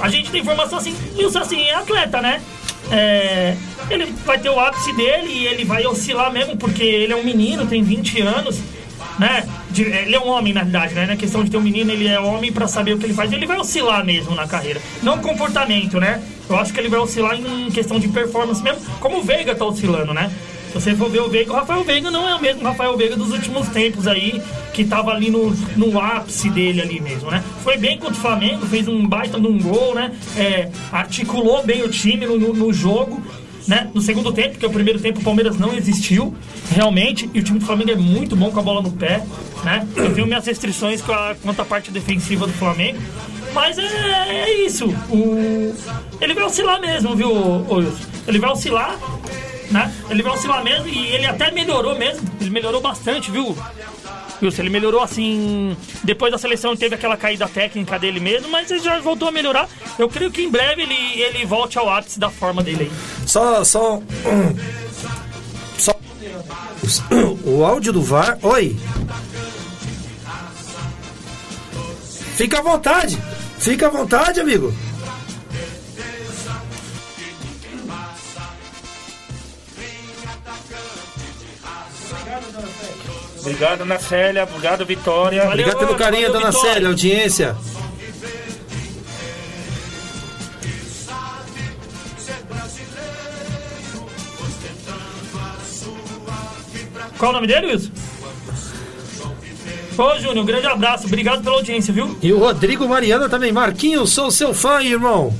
a gente tem informação assim, Wilson assim, é atleta, né? É, ele vai ter o ápice dele e ele vai oscilar mesmo, porque ele é um menino, tem 20 anos, né? De- ele é um homem, na verdade, né? Na questão de ter um menino, ele é homem pra saber o que ele faz. Ele vai oscilar mesmo na carreira. Não comportamento, né? Eu acho que ele vai oscilar em questão de performance mesmo, como o Veiga tá oscilando, né? Se você for ver o Veiga, o Rafael Veiga não é o mesmo Rafael Veiga dos últimos tempos aí, que tava ali no, no ápice dele ali mesmo, né? Foi bem contra o Flamengo, fez um baita de um gol, né? É, articulou bem o time no, no, no jogo, né? No segundo tempo, porque o primeiro tempo o Palmeiras não existiu, realmente, e o time do Flamengo é muito bom com a bola no pé, né? Eu tenho minhas restrições com a, quanto à parte defensiva do Flamengo, mas é, é isso. O, ele vai oscilar mesmo, viu, Wilson? Ele vai oscilar, né? Ele vai oscilar mesmo e ele até melhorou mesmo. Ele melhorou bastante, viu? Wilson, ele melhorou assim. Depois da seleção ele teve aquela caída técnica dele mesmo, mas ele já voltou a melhorar. Eu creio que em breve ele, ele volte ao ápice da forma dele aí. Só, só. Só. O áudio do VAR. Oi. fica à vontade. Fica à vontade, amigo. Obrigado, Ana Célia. Obrigado, Vitória. Valeu. Obrigado pelo carinho, Valeu, dona Vitória. Célia, audiência. Qual o nome dele, Wilson? Ô, Júnior, um grande abraço. Obrigado pela audiência, viu? E o Rodrigo Mariana também. Marquinhos, sou seu fã, irmão.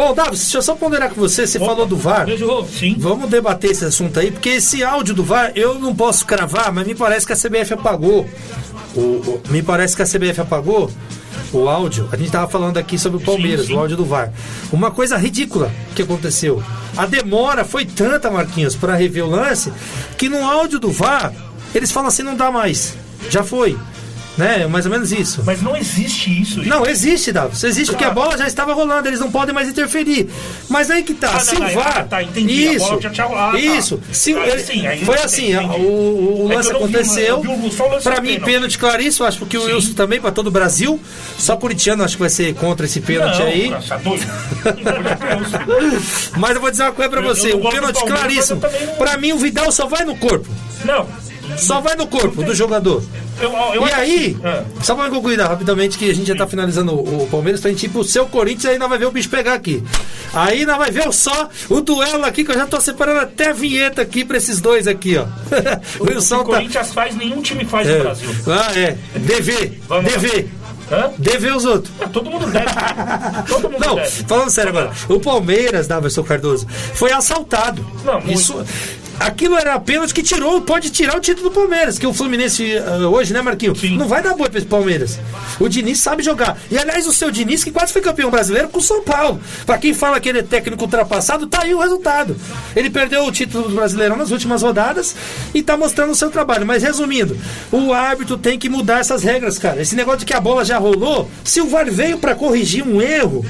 Bom, Davi, deixa eu só ponderar com você. Você falou do VAR. Beijo, Rô. Sim. Vamos debater esse assunto aí, porque esse áudio do VAR eu não posso cravar, mas me parece que a CBF apagou. O, o- me parece que a CBF apagou o áudio. A gente tava falando aqui sobre o Palmeiras, sim. o áudio do VAR. Uma coisa ridícula que aconteceu. A demora foi tanta, Marquinhos, para rever o lance, que no áudio do VAR eles falam assim: não dá mais. Já foi. Né? Mais ou menos isso. Mas não existe isso. gente. Não, existe, Davos. Existe, porque a bola já estava rolando, eles não podem mais interferir. Mas aí que tá, Ah, se não, o VAR. ah, tá, entendi. A Isso. bola já tinha- ah, tá. isso. Se, Ah, ele- sim, aí foi assim, entendi. o, o- É lance aconteceu. do mim, pênalti. claríssimo, acho que o Sim. Wilson também, pra todo o Brasil. Só Curitiano acho que vai ser contra esse pênalti não, aí. tá. Mas eu vou dizer uma coisa eu você: o pênalti claríssimo. Pra mim, o Vidal só vai no corpo. Não. Só vai no corpo do jogador. Eu, eu E aí, assim, é. só pra concluir rapidamente que a gente já tá finalizando o, o Palmeiras, pra gente ir pro seu Corinthians, aí nós vai ver o bicho pegar aqui. Aí nós vai ver só o duelo aqui, que eu já tô separando até a vinheta aqui pra esses dois aqui, ó. o O que Wilson o tá. Corinthians faz, nenhum time faz É. no Brasil. Ah, é. Dever. Dever. Hã? Dever os outros. Ah, Todo mundo deve. Todo mundo Não, deve. falando sério agora, o Palmeiras, Daverson Cardoso, foi assaltado. Não, muito. Aquilo era pênalti que tirou, pode tirar o título do Palmeiras, que o Fluminense ah, hoje, né, Marquinhos? Sim. Não vai dar boi pra esse Palmeiras. O Diniz sabe jogar. E aliás, o seu Diniz, que quase foi campeão brasileiro com o São Paulo. Pra quem fala que ele é técnico ultrapassado, tá aí o resultado. Ele perdeu o título do Brasileirão nas últimas rodadas e tá mostrando o seu trabalho. Mas resumindo, o árbitro tem que mudar essas regras, cara. Esse negócio de que a bola já rolou, se o VAR veio pra corrigir um erro,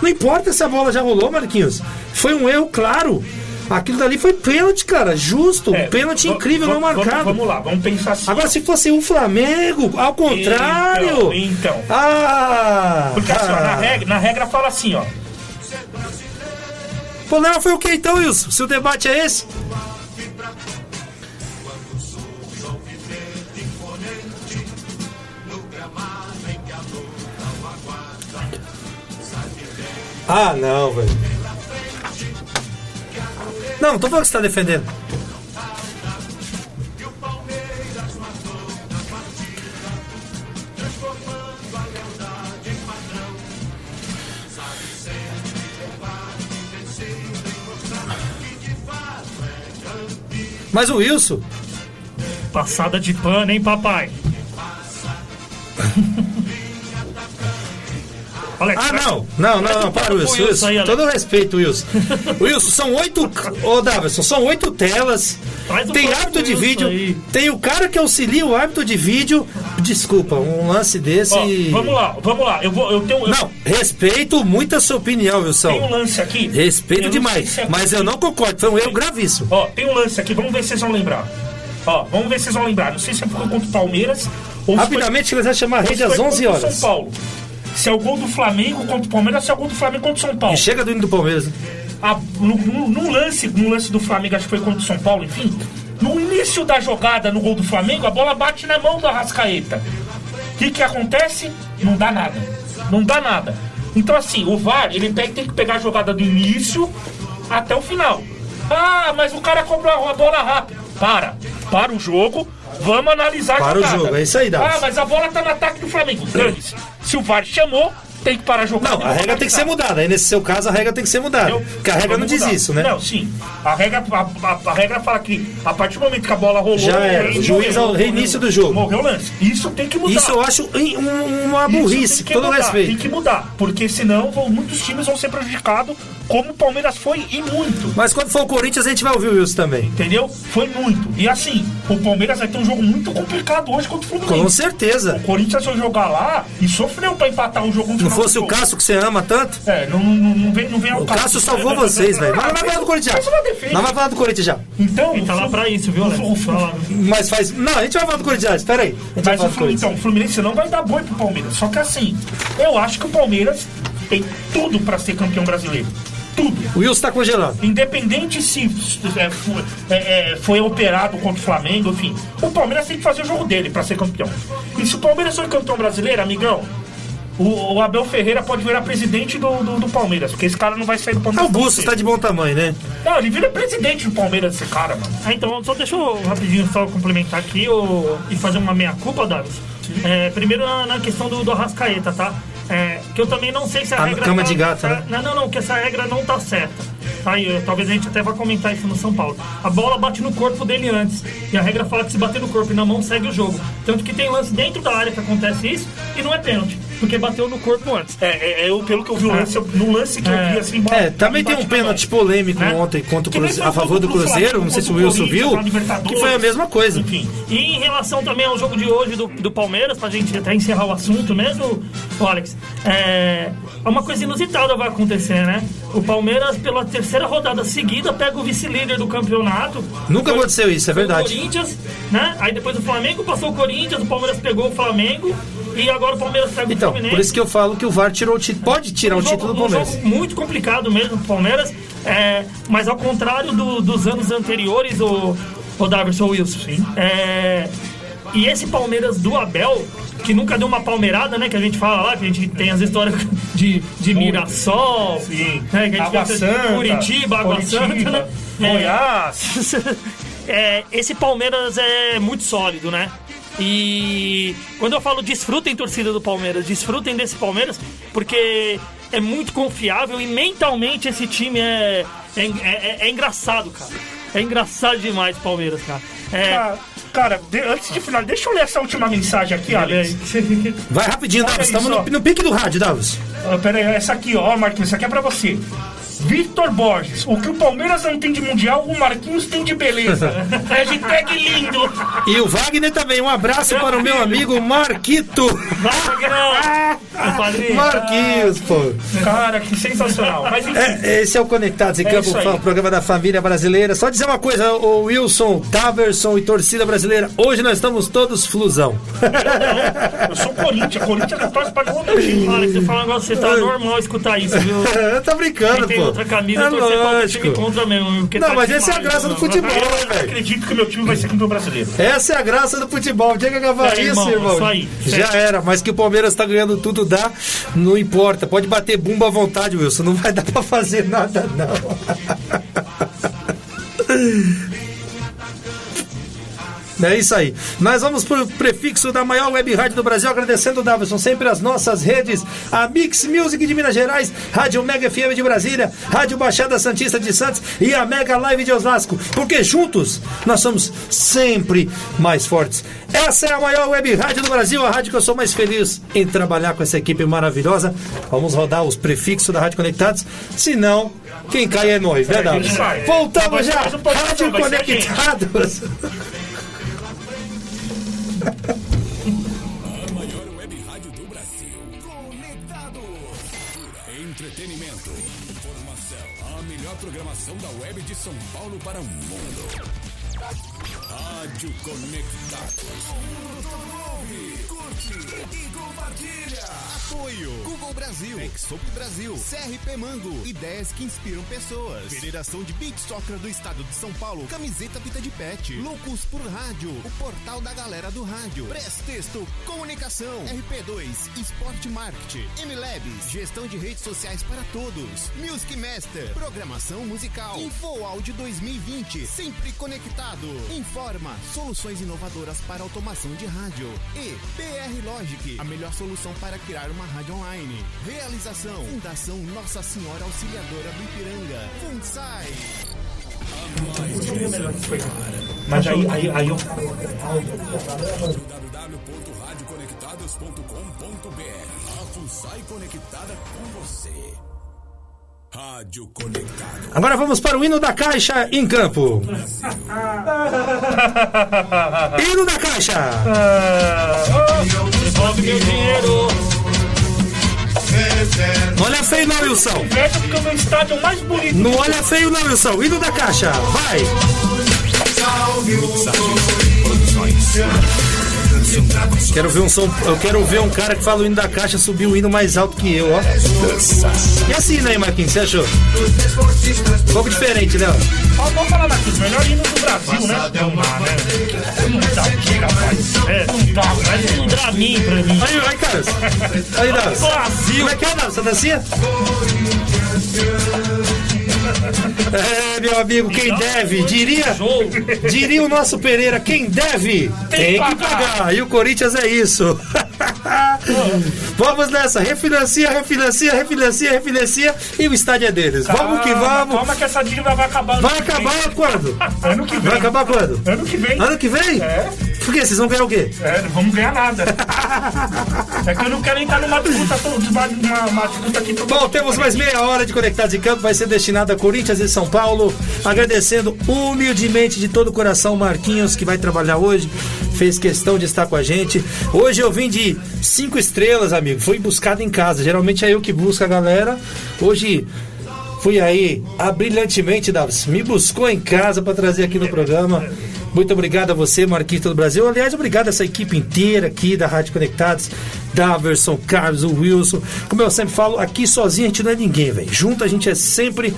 não importa se a bola já rolou, Marquinhos. Foi um erro claro. Aquilo dali foi pênalti, cara. Justo. É, pênalti incrível, não marcado. Vamos lá, vamos pensar assim. Agora, se fosse o Flamengo, ao contrário. Então, então. Ah! Porque assim, ó, na, ah. regra, na regra fala assim, ó. O problema foi o que então, Wilson? Se o debate é esse? Ah, não, velho. Não, não tô falando que você tá defendendo. Mas o Wilson, Passada de pano, hein, papai? Olha Ah, não. Não, não, não, um para, Wilson. Wilson. aí, Alex. Todo respeito, Wilson. Wilson, são oito. Ô, Davidson, são oito telas. Um Tem árbitro de Wilson vídeo. aí. Tem o cara que auxilia o árbitro de vídeo. Desculpa, um lance desse. Ó, vamos lá, vamos lá. Eu vou, eu tenho, eu Não, respeito muito a sua opinião, tenho um Wilson. lance aqui. Respeito Eu demais. se é Mas eu não concordo. Foi um erro gravíssimo. Ó, tem um lance aqui, vamos ver se vocês vão lembrar. Ó, vamos ver se vocês vão lembrar. Não sei se foi contra o Palmeiras se foi- Rapidamente, eles vão chamar a rede às foi 11 contra o horas. São Paulo. Se é o gol do Flamengo contra o Palmeiras, se é o gol do Flamengo contra o São Paulo. E chega do do Palmeiras. né? A- no, no- no lance, no lance do Flamengo, acho que foi contra o São Paulo, enfim. No início da jogada no gol do Flamengo, a bola bate na mão do Arrascaeta. O que, que acontece? Não dá nada. Não dá nada. Então, assim, o VAR, ele tem, tem que pegar a jogada do início até o final. Ah, mas o cara cobrou a bola rápido. Para. Para o jogo. Vamos analisar Para o jogo, é isso aí, Davi. Ah, mas a bola tá no ataque do Flamengo. Dane-se. Se o VAR chamou, tem que parar a jogada. Não, a regra tem que ser mudada. Aí nesse seu caso, a regra tem que ser mudada. Eu- Porque a regra não diz mudar. isso, né? Não, sim. A regra, a, a- a regra fala que a partir do momento que a bola rolou. Já era. ele O juiz morreu, ao reinício do jogo. Morreu o lance. Isso tem que mudar. Isso eu acho um- uma Isso burrice, tem com todo mudar, Tem respeito. que mudar. Porque senão vão- muitos times vão ser prejudicados, como o Palmeiras foi e muito. Mas quando for o Corinthians, a gente vai ouvir o Wilson também. Entendeu? Foi muito. E assim, o Palmeiras vai ter um jogo muito complicado hoje contra o Fluminense. Com certeza. O Corinthians foi jogar lá e sofreu pra empatar o jogo no Não fosse o Cássio que você ama tanto, É, não, não, não vem, não vem ao o Cássio salvou vocês, velho. Mas não vai falar do Corinthians já. Não vai falar do Corinthians já. Então, Ele tá lá pra isso, viu, Alex? Fala. Mas faz. Não, a gente vai falar do Corinthians. Espera aí. Mas o Fluminense, então, o Fluminense não vai dar boi pro Palmeiras. Só que assim, eu acho que o Palmeiras tem tudo pra ser campeão brasileiro. Tudo. O Wilson tá congelado. Independente se é, foi, é, é, foi operado contra o Flamengo, enfim. O Palmeiras tem que fazer o jogo dele pra ser campeão. E se o Palmeiras for campeão brasileiro, amigão, o, o Abel Ferreira pode virar presidente do, do, do Palmeiras, porque esse cara não vai sair do Palmeiras. o tão Bustos cedo. tá de bom tamanho, né? Não, ele vira presidente do Palmeiras, esse cara, mano. Ah, então, só deixa eu rapidinho só complementar aqui o, e fazer uma meia-culpa, Davis. É, primeiro na, na questão do, do Arrascaeta, tá? É, que eu também não sei se a, A regra. cama tá- de gato, tá- né? Não, não, não, que essa regra não tá certa. Tá? E, eu- talvez a gente até vá comentar isso no São Paulo. A bola bate no corpo dele antes. E a regra fala que se bater no corpo e na mão segue o jogo. Tanto que tem lance dentro da área que acontece isso e não é pênalti. Porque bateu no corpo antes. É, é, eu, pelo que eu vi o lance, eu- no lance que eu É. vi assim. É, também tem um bate na pênalti polêmico Né? ontem contra o Que nem Cruze- foi a favor do pro Cruzeiro, não sei se o Wilson viu, que foi a mesma coisa. Enfim. E em relação também ao jogo de hoje do, do Palmeiras, pra gente até encerrar o assunto mesmo, Alex, é, uma coisa inusitada vai acontecer, né? O Palmeiras, pela terceira rodada seguida, pega o vice-líder do campeonato. Nunca Foi- aconteceu isso, é verdade. O Corinthians, né? Aí depois o Flamengo passou o Corinthians, o Palmeiras pegou o Flamengo e agora o Palmeiras pega Então, o Fluminense. por isso que eu falo que o VAR tirou o título. Pode tirar o Um jogo- título do um Palmeiras. jogo muito complicado mesmo pro Palmeiras, é, mas ao contrário do- dos anos anteriores, o, o Davidson Wilson. É, e esse Palmeiras do Abel, que nunca deu uma palmeirada, né? Que a gente fala lá, que a gente tem as histórias de, de Mirassol, Sim. né, que a gente Água Santa, Curitiba, Água Curitiba, Santa, né? É, Goiás. é, esse Palmeiras é muito sólido, né? E quando eu falo desfrutem torcida do Palmeiras, desfrutem desse Palmeiras, porque é muito confiável e mentalmente esse time é, é, é- é engraçado, cara. É engraçado demais Palmeiras, cara. É, Cara, cara, de- antes de final, deixa eu ler essa última mensagem aqui, Alex. Vai rapidinho, Davos. Estamos no, no pique do rádio, Davos. Ah, Pera aí, essa aqui, ó, Marquinhos, essa aqui é pra você. Victor Borges, o que o Palmeiras não tem de mundial, o Marquinhos tem de beleza. Hashtag lindo. E o Wagner também. Um abraço para o meu amigo Marquito. Vai, padrinho. Marquinhos, pô. Cara, que sensacional. Mas É, esse é o Conectados em É Campo, o programa da família brasileira. Só dizer uma coisa, o Wilson, Taverson e torcida brasileira. Hoje nós estamos todos flusão. eu sou Corinthians, Corinthians não torce pra outro time. Alex, você fala um negócio, você tá normal escutar isso, viu? tá brincando, Quem tem pô. outra camisa, é torcer pra outro time contra mesmo. Não, tá mas essa é a graça do não. futebol, né, Eu velho? acredito que meu time vai ser campeão brasileiro. Essa é a graça do futebol. Dia que acabar É, isso, irmão, irmão, isso aí. já era. Mas que o Palmeiras tá ganhando tudo, dá. Não importa. Pode bater bumba à vontade, Wilson. Não vai dar pra fazer nada, não. É isso aí. Nós vamos pro prefixo da maior web rádio do Brasil, agradecendo o Davison sempre as nossas redes, a Mix Music de Minas Gerais, Rádio Mega FM de Brasília, Rádio Baixada Santista de Santos e a Mega Live de Osasco, porque juntos nós somos sempre mais fortes. Essa é a maior web rádio do Brasil, a rádio que eu sou mais feliz em trabalhar com essa equipe maravilhosa. Vamos rodar os prefixos da Rádio Conectados, senão quem cai é nós, né, Davison? sai. Voltamos já, Rádio vai ser a maior web rádio do Brasil. Conectados. Entretenimento. Informação. A melhor programação da web de São Paulo para o mundo. Rádio Conectados. Ouve, curte e compartilha. Apoio. Google Brasil, Exop Brasil, CRP Mango, ideias que inspiram pessoas. Federação de Beach Soccer do Estado de São Paulo, camiseta Vita de Pet, Loucos por Rádio, o portal da galera do rádio. Prestexto, comunicação, RP2, Esporte Marketing, MLabs, gestão de redes sociais para todos. Music Master, programação musical. Info Áudio 2020, sempre conectado. Informa, soluções inovadoras para automação de rádio. E BR Logic, a melhor solução para criar uma rádio online. Realização, Fundação Nossa Senhora Auxiliadora do Ipiranga. FUNSAI. Mas aí, aí, aí eu. www.radioconectados.com.br A FUNSAI conectada com você. Rádio Conectado. Agora vamos para o hino da caixa em campo. hino da caixa. Devolve meu dinheiro. Não olha feio não, Wilson. Inveja porque o meu estádio é o mais bonito. Não olha feio não, Wilson. Hino da caixa. Vai. Quero ver um som. Eu quero ver um cara que fala o hino da caixa subir o hino mais alto que eu, ó. E assim, né, Marquinhos? Você achou? Um pouco diferente, né? ó? Vamos falar, Marquinhos, melhor hino do Brasil, né? Não dá, né? Não dá o que, rapaz? É, não dá, mas não dá mim pra mim. Aí, aí, caras. Aí, Davi. Brasil! Como é que é? Essa dancinha? É, meu amigo, quem deve, diria, diria o nosso Pereira, quem deve, tem que pagar. E o Corinthians é isso. Vamos nessa, refinancia, refinancia, refinancia, refinancia e o estádio é deles. Vamos que Calma, vamos. Calma que essa dívida vai acabar. Vai que vem. acabar quando? Ano que vem. Vai acabar quando? Ano que vem. Ano que vem? É. Por quê? Vocês vão ganhar o quê? É, não vamos ganhar nada. É que eu não quero entrar numa disputa, uma, uma, disputa aqui. Bom, temos mais meia hora de Conectados em Campo, vai ser destinada a Corinthians e São Paulo. Agradecendo humildemente de todo o coração o Marquinhos, que vai trabalhar hoje, fez questão de estar com a gente. Hoje eu vim de cinco estrelas, amigo, fui buscado em casa. Geralmente é eu que busco a galera. Hoje fui aí, a brilhantemente, Davos, me buscou em casa para trazer aqui no programa. Muito obrigado a você, Marquinhos do Brasil. Aliás, obrigado a essa equipe inteira aqui da Rádio Conectados, Daverson, Carlos, o Wilson. Como eu sempre falo, aqui sozinho a gente não é ninguém, velho. Junto a gente é sempre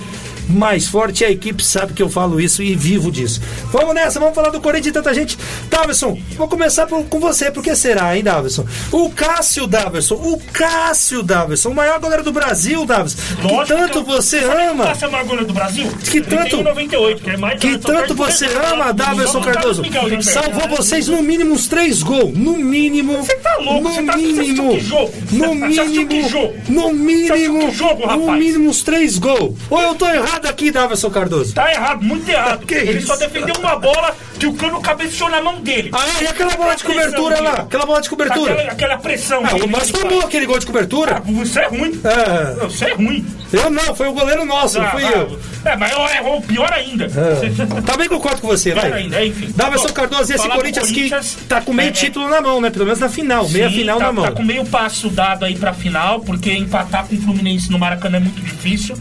mais forte e a equipe sabe que eu falo isso e vivo disso. Vamos nessa, vamos falar do Corinthians e tanta gente. Daverson, vou começar por- com você, por que será, hein, Daverson? O Cássio Daverson, o Cássio Daverson, o maior goleiro do Brasil, Daverson. Que Lógico tanto que eu- você Sabe ama. quem tá sendo o maior goleiro do Brasil? Que tanto- tem 98, que é mais Que tanto você Renato, ama, vamos Cardoso. Miguel Gilberto. Salvou vocês no mínimo uns três gols. No mínimo. Você tá louco? No tá- mínimo. que jogo? No que mínimo. No mínimo. que jogo, No mínimo uns três gols. Ou eu tô errado aqui, Daverson Cardoso? Tá errado, muito errado. Que Ele isso? só defendeu uma bola que o cano cabeceou na mão dele. Ah, é? E aquela bola de cobertura lá? Aquela bola de cobertura? Aquela, aquela pressão. Ah, o Márcio tomou aquele gol de cobertura. Isso é ruim. É. Isso é ruim. Eu não, foi o goleiro nosso, não Ah, fui ah, eu. É, mas eu errou pior ainda. É. Também concordo com você, Pior vai. ainda, enfim. Daverson Bom, Cardoso, e esse Corinthians, Corinthians, que tá com meio é, título na mão, né? Pelo menos na final, meia Sim, final tá, na mão. Tá com meio passo dado aí pra final, porque empatar com o Fluminense no Maracanã é muito difícil.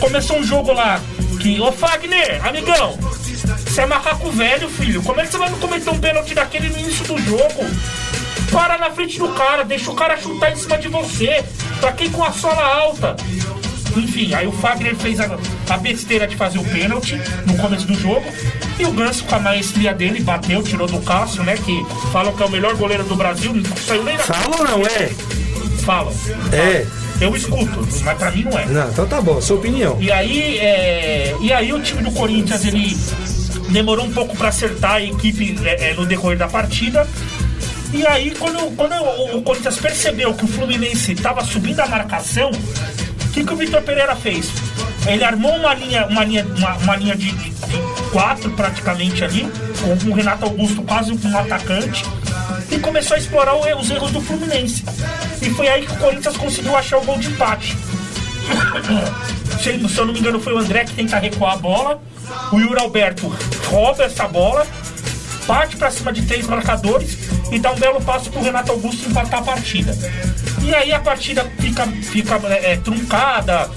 Começou um jogo lá que. Ô Fagner, amigão, você é macaco velho, filho. Como é que você vai me cometer um pênalti daquele no início do jogo? Para na frente do cara, deixa o cara chutar em cima de você. Pra quem com a sola alta? Enfim, aí o Fagner fez a, a besteira de fazer o pênalti no começo do jogo. E o Ganso, com a maestria dele, bateu, tirou do Cássio, né? Que falam que é o melhor goleiro do Brasil. Não saiu nem da Fala ou não é? Falam. É. Eu escuto, mas pra mim não é. Não, então tá bom, sua opinião. E aí, é, e aí o time do Corinthians ele demorou um pouco para acertar a equipe é, é, no decorrer da partida. E aí, quando, quando o, Corinthians percebeu que o Fluminense estava subindo a marcação, que, que o Vitor Pereira fez? Ele armou uma linha, uma linha, uma, uma linha de, de- quatro praticamente ali, com o Renato Augusto quase um atacante, e começou a explorar os erros do Fluminense. E foi aí que o Corinthians conseguiu achar o gol de empate. Se, se eu não me engano, foi o André que tenta recuar a bola. O Yuri Alberto rouba essa bola, parte pra cima de três marcadores e dá um belo passo pro Renato Augusto empatar a partida. E aí a partida fica, fica é, é, truncada,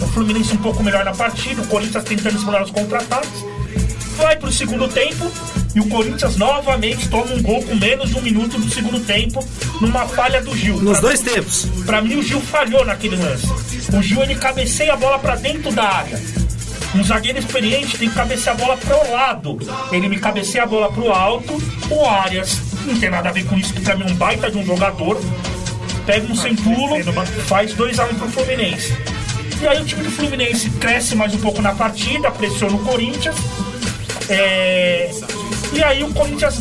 o Fluminense um pouco melhor na partida, o Corinthians tentando explorar os contra-ataques. Vai pro segundo tempo e o Corinthians novamente toma um gol com menos de um minuto do segundo tempo, numa falha do Gil. Nos Pra- dois tempos. Pra mim, o Gil falhou naquele lance. O Gil ele cabeceia a bola pra dentro da área. Um zagueiro experiente tem que cabecear a bola pro lado. Ele me cabeceia a bola pro alto. O Arias não tem nada a ver com isso, que mim é um baita de um jogador. Pega um sem pulo, faz 2x1 pro Fluminense. E aí o time do Fluminense cresce mais um pouco na partida, pressiona o Corinthians. É, E aí o Corinthians,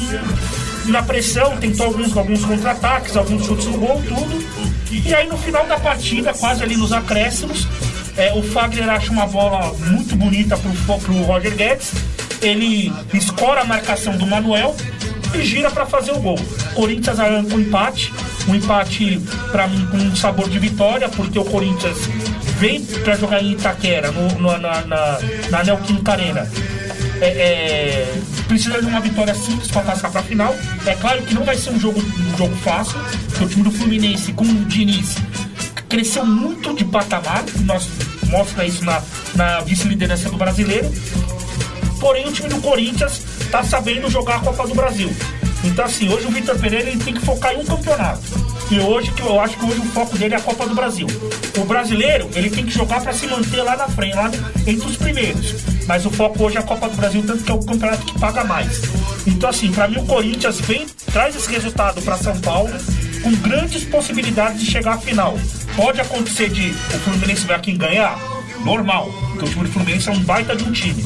na pressão, tentou alguns, alguns contra-ataques, alguns chutes no gol, tudo. E aí no final da partida, quase ali nos acréscimos, é, o Fagner acha uma bola muito bonita pro, pro Roger Guedes. Ele escora a marcação do Manuel e gira para fazer o gol. Corinthians arranca um empate, um empate para mim com um sabor de vitória, porque o Corinthians vem para jogar em Itaquera, no, no- na, na, na Neoquímica Arena. É, é, precisa de uma vitória simples para passar para a final. É claro que não vai ser um jogo, um jogo fácil, porque o time do Fluminense com o Diniz cresceu muito de patamar, nós mostra isso na, na vice-liderança do brasileiro. Porém, o time do Corinthians tá sabendo jogar a Copa do Brasil. Então, assim, hoje o Vitor Pereira ele tem que focar em um campeonato. E hoje, que eu acho que hoje o foco dele é a Copa do Brasil. O brasileiro, ele tem que jogar para se manter lá na frente, lá entre os primeiros. Mas o foco hoje é a Copa do Brasil, tanto que é o campeonato que paga mais. Então, assim, para mim o Corinthians vem, traz esse resultado para São Paulo com grandes possibilidades de chegar à final. Pode acontecer de o Fluminense vai aqui ganhar? Normal, porque o time do Fluminense é um baita de um time.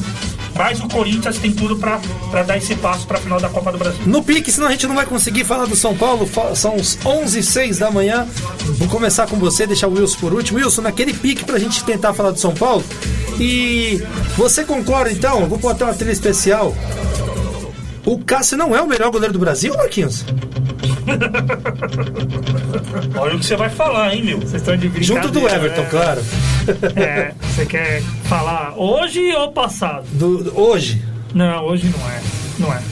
Mas o Corinthians tem tudo para dar esse passo para a final da Copa do Brasil. No pique, senão a gente não vai conseguir falar do São Paulo. São os 11 e 6 da manhã. Vou começar com você, deixar o Wilson por último. Wilson, naquele pique pra gente tentar falar do São Paulo. E você concorda então? Eu vou botar uma trilha especial. O Cássio não é o melhor goleiro do Brasil, Marquinhos? Olha o que você vai falar, hein, meu? Vocês estão de brincadeira. Junto do Everton, né? claro. É, você quer falar hoje ou passado? Do- do- hoje. Não, hoje não é. Não é.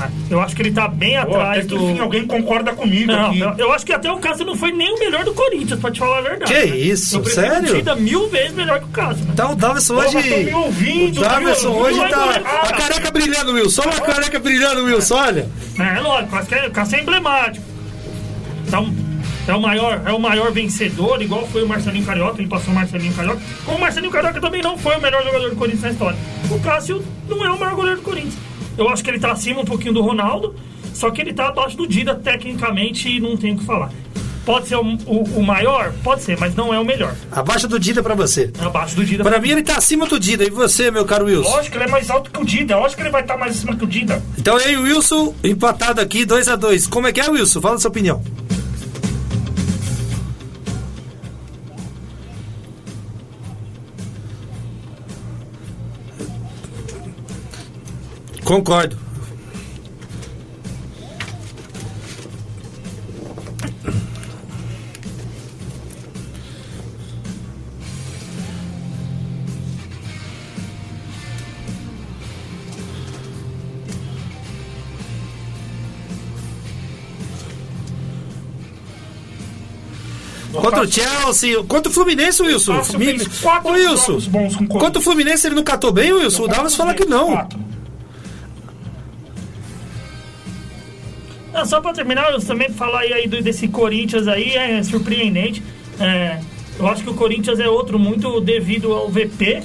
Não é. Eu acho que ele tá bem Pô, até atrás que do. enfim alguém concorda comigo Não, aqui. eu, eu acho que até o Cássio não foi nem o melhor do Corinthians, pra te falar a verdade. Que né? isso, Eu prefiro sério? o Dida mil vezes melhor que o Cássio. Né? Então o Davidson hoje. me ouvindo, o Davidson hoje tá. Vai. A careca brilhando, Wilson. Olha a careca brilhando, Wilson. Olha. É, lógico, é, o Cássio é emblemático. Então, é o, maior, é o maior vencedor, igual foi o Marcelinho Carioca, ele passou o Marcelinho Carioca. Como o Marcelinho Carioca também não foi o melhor jogador do Corinthians na história. O Cássio não é o maior goleiro do Corinthians. Eu acho que ele tá acima um pouquinho do Ronaldo, só que ele tá abaixo do Dida tecnicamente e não tem o que falar. Pode ser o, o- o maior? Pode ser, mas não é o melhor. Abaixo do Dida pra você. É abaixo do Dida. Pra mim ele tá acima do Dida. E você, meu caro Wilson? Lógico que ele é mais alto que o Dida. Lógico que ele vai estar mais acima que o Dida. Então eu e o Wilson empatado aqui, 2 a 2 Como é que é, Wilson? Fala a sua opinião. Concordo. Contra o Chelsea, contra o Fluminense, Wilson. Quatro Wilson, bons com. Contra o Fluminense ele não catou bem, Wilson? O Davos fala que não. Quatro. Só pra terminar, eu também falar aí do- desse Corinthians aí é surpreendente. É, eu acho que o Corinthians é outro muito devido ao VP.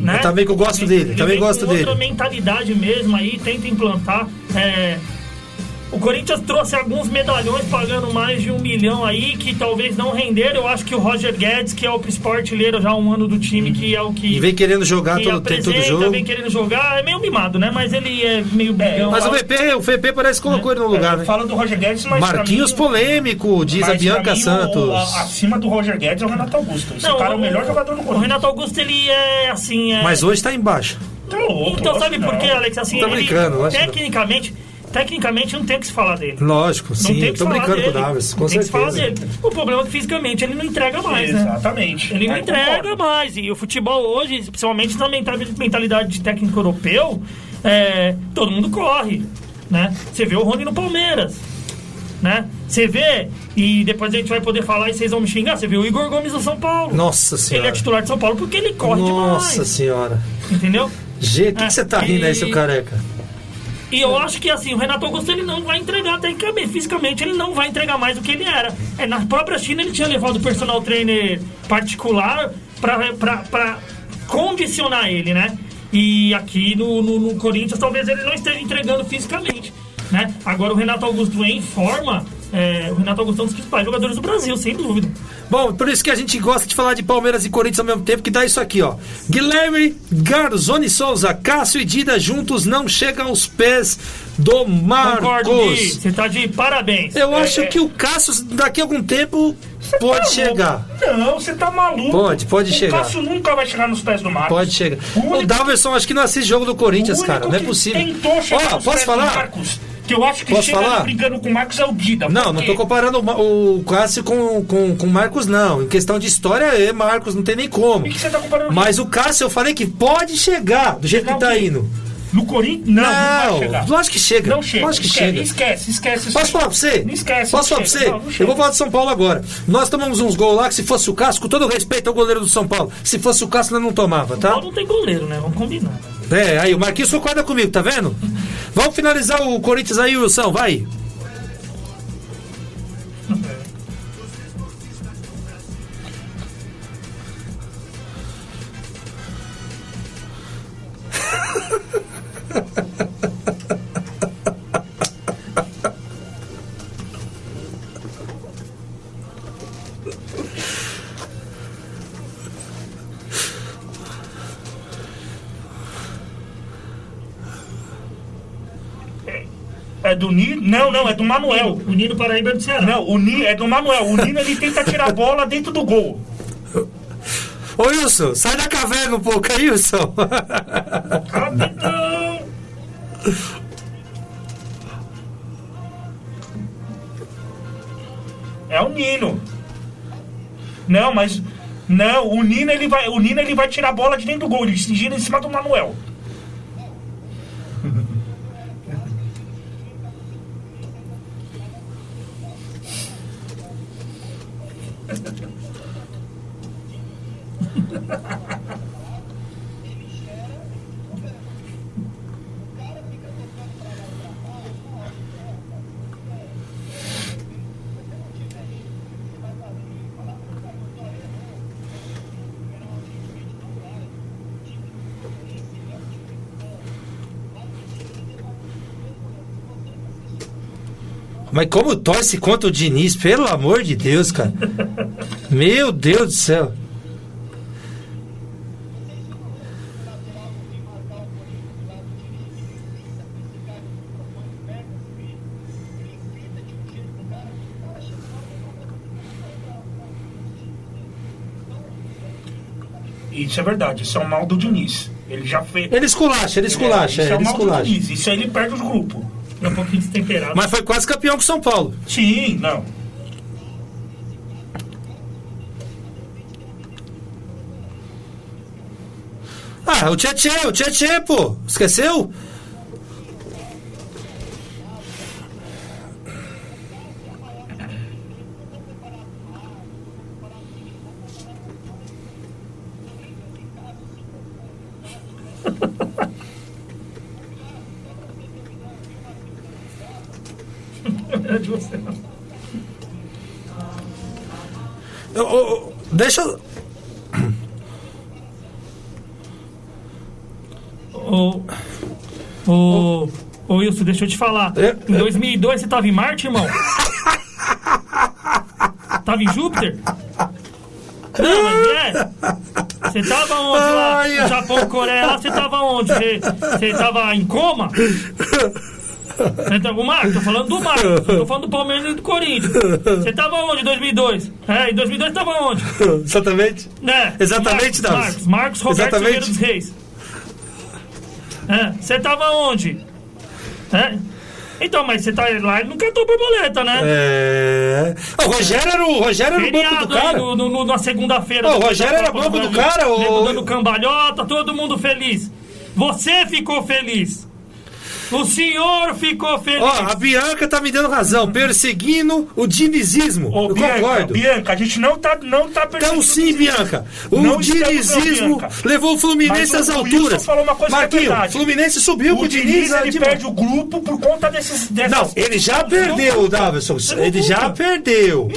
Né? Eu também que eu gosto dele, Ele também gosto com outra dele. mentalidade mesmo aí, tenta implantar. é, Corinthians trouxe alguns medalhões pagando mais de um milhão aí, que talvez não renderam. Eu acho que o Roger Guedes, que é o principal artilheiro já há um ano do time, que é o que. E vem querendo jogar que todo, tem todo apresenta, jogo. vem querendo jogar, é meio mimado, né? Mas ele é meio brigão. Mas o. VP, o VP parece que colocou ele no lugar, né? Fala do Roger Guedes, mas Marquinhos mim- polêmico, diz a Bianca mim, o- Santos. o- a- acima do Roger Guedes é o Renato Augusto. Esse cara é o melhor jogador do O Corinthians. Renato Augusto, ele é assim. É... Mas hoje tá embaixo. Tá louco, Então sabe por não. quê, Alex? Assim, ele, brincando, que não. Tecnicamente, não tem o que se falar dele. Lógico, Não sim. tem Eu que tô falar brincando dele. com o Davis, com não tem que se falar certeza. dele. O problema é que fisicamente ele não entrega mais, né? Exatamente. Ele não Aí entrega concordo. mais. E o futebol hoje, principalmente na mental- mentalidade de técnico europeu, é, todo mundo corre. Né? Você vê o Rony no Palmeiras. Né? Você vê, e depois a gente vai poder falar e vocês vão me xingar, você vê o Igor Gomes do São Paulo. Nossa Ele é senhora. titular de São Paulo porque ele corre Nossa demais. senhora. Entendeu? Gente, o que, É, que você tá rindo aí, e- seu careca? E eu acho que assim, o Renato Augusto ele não vai entregar tecnicamente, fisicamente ele não vai entregar mais do que ele era. É, na própria China ele tinha levado o personal trainer particular pra condicionar ele, né? E aqui no, no, no Corinthians talvez ele não esteja entregando fisicamente, né? Agora o Renato Augusto em forma, é, o Renato Augusto é um dos principais jogadores do Brasil, sem dúvida. Bom, por isso que a gente gosta de falar de Palmeiras e Corinthians ao mesmo tempo, que dá isso aqui, ó. Guilherme Garzoni Souza, Cássio e Dida juntos não chegam aos pés do Concordo. Marcos. Você tá de parabéns. Eu É, acho é, que o Cássio, daqui a algum tempo, Tá pode louco. chegar. Não, você tá maluco. Pode, pode o chegar. Cássio nunca vai chegar nos pés do Marcos. Pode chegar. O O único- Daverson acho que não assiste jogo do Corinthians, o cara. Não é possível. Tentou chegar Ó, posso falar? Que eu acho que Posso chega falar? brigando com o Marcos é o Dida. Não, Por não tô comparando o o Cássio com, com, com o Marcos, não. Em questão de história, é Marcos, não tem nem como. E que você tá comparando Mas o Cássio, eu falei que pode chegar do jeito Chegar que tá quê? indo. No Corinthians, não, não, Não, chegar. lógico que chega. Não chega. Lógico que esquece, chega. esquece, esquece. isso Posso falar pra você? Não esquece. Posso falar pra chega. você? Não, não eu vou falar de São Paulo agora. Nós tomamos uns gols lá que se fosse o Casco, com todo respeito ao goleiro do São Paulo. Se fosse o Casco, nós não tomava, tá? Paulo não tem goleiro, né? Vamos combinar. É, aí o Marquinhos concorda comigo, tá vendo? Vamos finalizar o Corinthians aí, Wilson, vai. Não, não, é do Manuel. O Nino Paraíba é do Ceará. Não, o Nino é do Manuel. O Nino ele tenta tirar a bola dentro do gol. Ô Wilson, sai da caverna um pouco aí, Wilson. Capitão! É o Nino. Não, mas. Não, o Nino ele vai, o Nino ele vai tirar a bola de dentro do gol, ele se gira em cima do Manuel. Mas como torce contra o Diniz, pelo amor de Deus, cara. Meu Deus do céu. Isso é verdade, isso é o mal do Diniz. Ele já fez. Ele esculacha, ele esculacha, isso é, é o mal do esculacha. Diniz. Isso aí ele perde os grupos. É um pouquinho destemperado. Mas foi quase campeão com São Paulo. Sim, não. Ah, o Tietchan, o Tietchan, pô. Esqueceu? É de você. Eu- eu- eu- deixa. eu- Ô, ô, Wilson, deixa eu te falar. É, Em é. 2002 você tava em Marte, irmão? tava em Júpiter? Não, mas é. Você tava onde lá? No Japão, Coreia, lá você tava onde? Você, você tava em coma? Então, o Marcos, tô falando do Marcos, tô falando do Palmeiras e do Corinthians. Você tava onde em 2002? É, em 2002 tava onde? Exatamente. Né? Exatamente, Marcos. Marcos, Marcos Roberto Exatamente. Silveira dos Reis. É, você tava onde? É? Então, mas você tá lá e não cantou borboleta, né? É. O Rogério era o, Rogério era o banco Feriado do cara. no, no- na segunda-feira. O Rogério era banco do cara, ô- Nego dando cambalhota, todo mundo feliz. Você ficou feliz. O senhor ficou feliz. Ó, a Bianca tá me dando razão, perseguindo o dinizismo. Ô, eu Bianca, concordo. Bianca, a gente não tá, não tá perseguindo Então sim, o Bianca. O Não dinizismo não, levou o Fluminense Mas às o alturas. Wilson falou uma coisa que é verdade. Fluminense subiu com O o Diniz. Diniz, ele de- perde o grupo por conta desses... dessas- Não, ele já perdeu, Davidson. Ele já perdeu.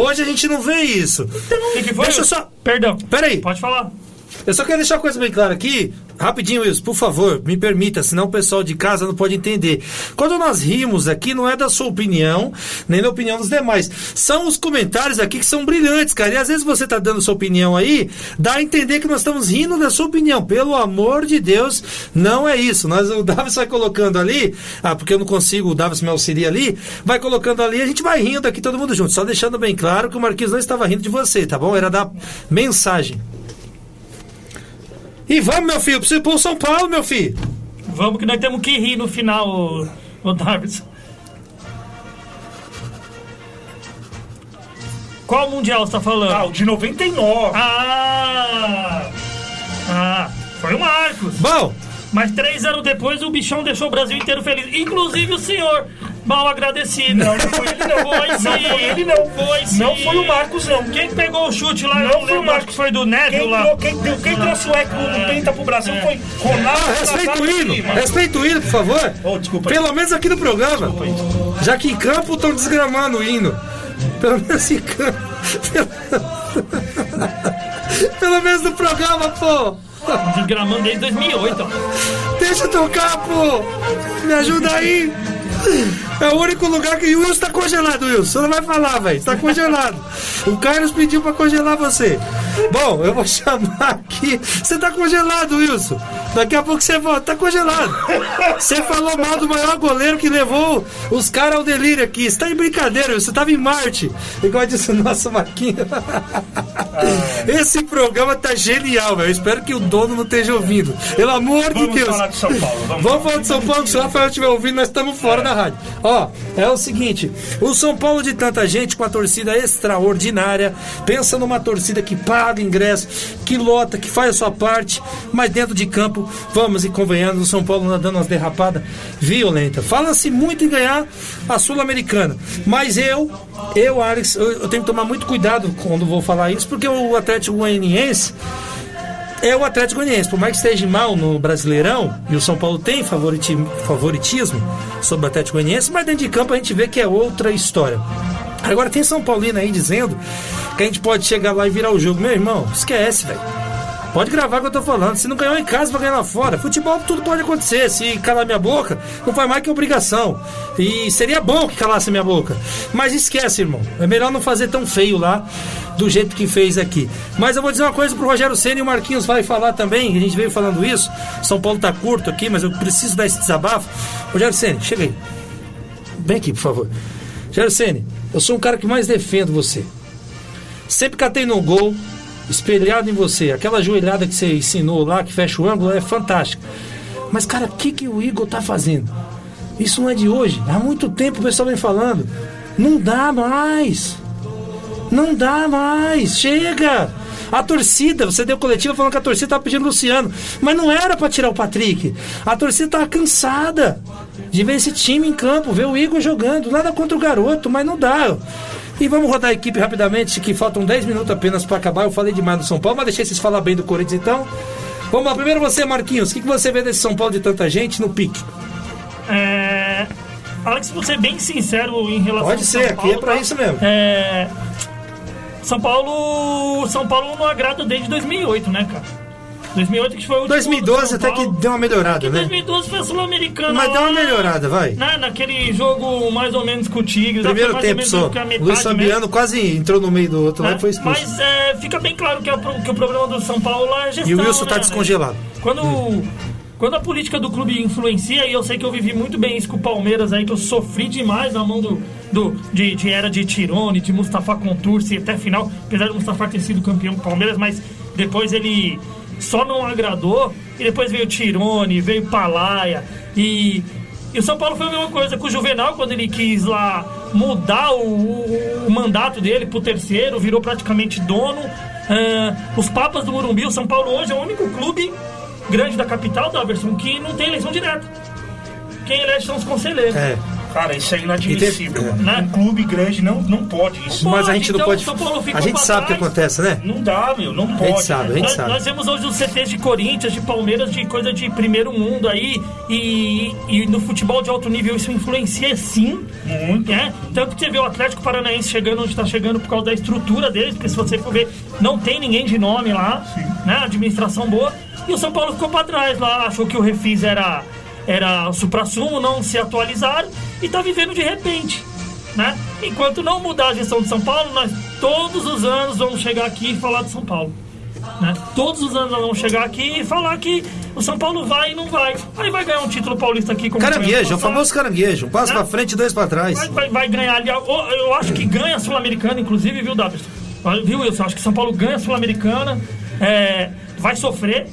Hoje a gente não vê isso. O que, que foi? Deixa eu só. Perdão. Peraí. Pode falar. Eu só quero deixar uma coisa bem clara aqui. Rapidinho, Wilson, por favor, me permita, senão o pessoal de casa não pode entender. Quando nós rimos aqui, não é da sua opinião, nem da opinião dos demais. São os comentários aqui que são brilhantes, cara. E às vezes você tá dando sua opinião aí, dá a entender que nós estamos rindo da sua opinião. Pelo amor de Deus, não é isso. Nós, o Davis vai colocando ali, ah, porque eu não consigo, o Davis me auxilia ali, vai colocando ali, a gente vai rindo aqui todo mundo junto. Só deixando bem claro que o Marquinhos não estava rindo de você, tá bom? Era da mensagem. E vamos, meu filho, preciso ir pro São Paulo, meu filho. Vamos que nós temos que rir no final, ô, ô Davidson. Qual mundial você tá falando? Ah, o de 99. Ah! Ah! Foi o Marcos! Bom, Mas três anos depois o bichão deixou o Brasil inteiro feliz. Inclusive o senhor, mal agradecido. Não, não foi ele não. Foi sim. Não foi ele não. Foi sim. Não foi o Marcos não. Quem pegou o chute lá? Não eu foi o Marcos. foi do Neto Quem, lá. trou- quem, deu- quem trouxe o Eco no Penta pro Brasil foi Ronaldo. Ah, respeita o hino, respeita o hino, por favor. Oh, desculpa. Pelo menos aqui no programa. Já que em campo estão desgramando o hino. Pelo menos em campo. Pelo menos no programa, pô. Desgramando desde 2008, ó. Deixa eu tocar, pô. Me ajuda aí. É o único lugar que o Wilson tá congelado, Wilson. Você não vai falar, velho. Tá congelado. O Carlos pediu pra congelar você. Bom, eu vou chamar aqui. Você tá congelado, Wilson. Daqui a pouco você volta. Tá congelado. Você falou mal do maior goleiro que levou os caras ao delírio aqui. Você tá em brincadeira, Wilson. Você tava em Marte. Igual disse o nosso Marquinhos. Esse programa tá genial, velho. Espero que o dono não esteja ouvindo. Pelo amor de Vamos Deus. falar de São Paulo. Vamos, Vamos falar de São Paulo, se o Rafael estiver ouvindo, nós estamos fora da rádio. Ó, é o seguinte: o São Paulo de tanta gente, com a torcida extraordinária, pensa numa torcida que paga ingresso, que lota, que faz a sua parte, mas dentro de campo, vamos e convenhamos, o São Paulo anda dando umas derrapadas violentas. Fala-se muito em ganhar a Sul-Americana, mas eu, eu, Alex, eu, eu tenho que tomar muito cuidado quando vou falar isso, porque o Atlético Goianiense é o Atlético Goianiense. Por mais que esteja mal no Brasileirão, e o São Paulo tem favoriti- favoritismo sobre o Atlético Goianiense, mas dentro de campo a gente vê que é outra história. Agora tem São Paulino aí dizendo que a gente pode chegar lá e virar o jogo. Meu irmão, esquece, velho. Pode gravar o que eu tô falando. Se não ganhou em casa, vai ganhar lá fora. Futebol, tudo pode acontecer. Se calar minha boca, não faz mais que obrigação. E seria bom que calasse minha boca. Mas esquece, irmão. É melhor não fazer tão feio lá, do jeito que fez aqui. Mas eu vou dizer uma coisa pro Rogério Senna e o Marquinhos vai falar também. A gente veio falando isso. São Paulo tá curto aqui, mas eu preciso dar esse desabafo. Rogério Senna, chega aí. Vem aqui, por favor. Rogério Senna, eu sou um cara que mais defendo você. Sempre catei no gol, espelhado em você. Aquela joelhada que você ensinou lá, que fecha o ângulo, é fantástica. Mas, cara, o que, que o Igor tá fazendo? Isso não é de hoje. Há muito tempo o pessoal vem falando. Não dá mais. Não dá mais. Chega. A torcida, você deu coletiva falando que a torcida tava pedindo o Luciano. Mas não era para tirar o Patrick. A torcida tava cansada de ver esse time em campo, ver o Igor jogando. Nada contra o garoto, mas não dá. E vamos rodar a equipe rapidamente, que faltam 10 minutos apenas para acabar. Eu falei demais do São Paulo, mas deixei vocês falar bem do Corinthians então. Vamos lá, primeiro você, Marquinhos. O que, que você vê desse São Paulo de tanta gente no pique? É... Alex, vou ser bem sincero em relação Pode ao ser, São aqui Paulo, é pra tá? isso mesmo. É... São Paulo. São Paulo não agrada desde 2008, né, cara? 2008 que foi o último 2012 São até que deu uma melhorada, né? 2012 foi a Sul-Americana. Mas deu uma lá, melhorada, vai. Né, naquele jogo mais ou menos com o Tigres. lá Primeiro tempo só. Luiz Fabiano mesmo, quase entrou no meio do outro lá né? e foi expulso. Mas é, fica bem claro que, é o que o problema do São Paulo é a gestão. E o Wilson tá né, descongelado. Quando, quando a política do clube influencia, e eu sei que eu vivi muito bem isso com o Palmeiras aí, que eu sofri demais na mão do, do, de, de era de Tirone, de Mustafa Contursi até final, apesar do Mustafa ter sido campeão do Palmeiras, mas depois ele só não agradou, e depois veio Tirone, veio Palaia, e, e o São Paulo foi a mesma coisa com o Juvenal, quando ele quis lá mudar o, o- o mandato dele pro terceiro, virou praticamente dono. Ah, os Papas do Morumbi, o São Paulo hoje é o único clube grande da capital, Daverson, que não tem eleição direta. Quem elege são os conselheiros. É. Cara, isso é inadmissível. E tem- mano. Um clube grande não, não pode isso. Mas a Pode, gente não então, pode. São Paulo ficou A gente sabe o que acontece, né? Não dá, meu, não A pode. gente sabe, a gente Nós, sabe. nós vemos hoje os CTs de Corinthians, de Palmeiras, de coisa de primeiro mundo aí. E, e no futebol de alto nível isso influencia sim. Muito. né? Tanto que você vê o Atlético Paranaense chegando onde está chegando por causa da estrutura deles, porque se você for ver, não tem ninguém de nome lá, né? Administração boa. E o São Paulo ficou para trás lá, achou que o refis era, era supra-sumo, não se atualizaram e tá vivendo de repente. Né? Enquanto não mudar a gestão de São Paulo, nós todos os anos vamos chegar aqui e falar de São Paulo. Né? Todos os anos nós vamos chegar aqui e falar que o São Paulo vai e não vai. Aí vai ganhar um título paulista aqui como Caranguejo, o famoso caranguejo. Um passo Né? pra frente, dois pra trás. Vai, vai, vai ganhar ali. Eu, acho que ganha a Sul-Americana, inclusive, viu, Davidson? Viu, Wilson? Acho que São Paulo ganha a Sul-Americana. é, vai sofrer,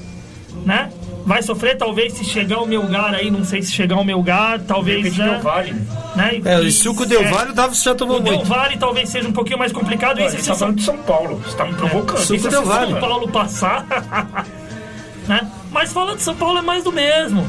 né? Vai sofrer, talvez, se chegar o Melgar aí, não sei se chegar o Melgar, talvez. Depende né? Vale. né? É, E- e se o Del Valle, o Davis já tomou O Del muito. Valle talvez seja um pouquinho mais complicado. Olha, Isso Você tá o São falando de São Paulo. Você tá me provocando. Suco Isso é Del São Valle. São Paulo. Passar. né? Mas mais fala de São Paulo é mais do mesmo.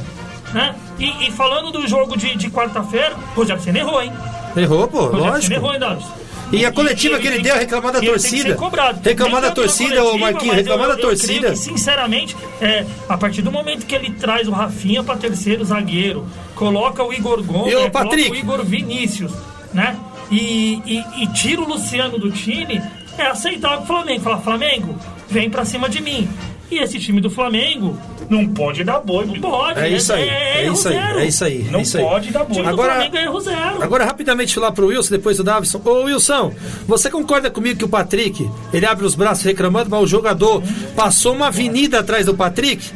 Né? E, e falando do jogo de, de quarta-feira, Rogério Senna errou, hein? Errou, pô, Rogério Senna lógico. errou, hein, Dados? E a coletiva que ele deu, reclamar da torcida. ser cobrado. Reclamar Nem da tanto na torcida, ô coletiva, Marquinhos, reclamar eu- da eu torcida. creio que, sinceramente, é, a partir do momento que ele traz o Rafinha para terceiro zagueiro, coloca o Igor Gomes, E o né, coloca o Igor Vinícius, né? E, e- e tira o Luciano do time, é aceitar o Flamengo. Fala, Flamengo, vem pra cima de mim. E esse time do Flamengo Não pode dar boi. não pode. É isso aí, É, é erro isso aí, zero. é isso aí. Não é isso aí. pode dar boi. Agora- Flamengo é erro zero. Agora, rapidamente, falar pro Wilson, depois do Davison. Ô, Wilson, você concorda comigo que o Patrick, ele abre os braços reclamando, mas o jogador passou uma avenida atrás do Patrick?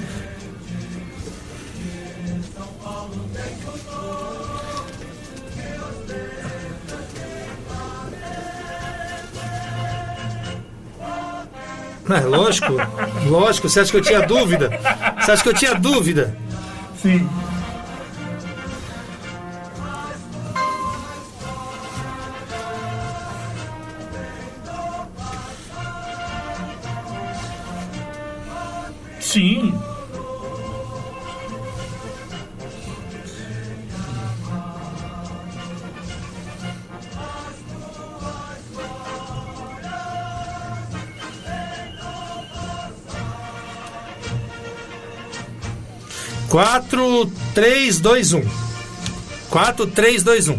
É, lógico, lógico. Você acha que eu tinha dúvida? Você acha que eu tinha dúvida? Sim. Sim. Quatro, três, dois, um. Quatro, três, dois, um.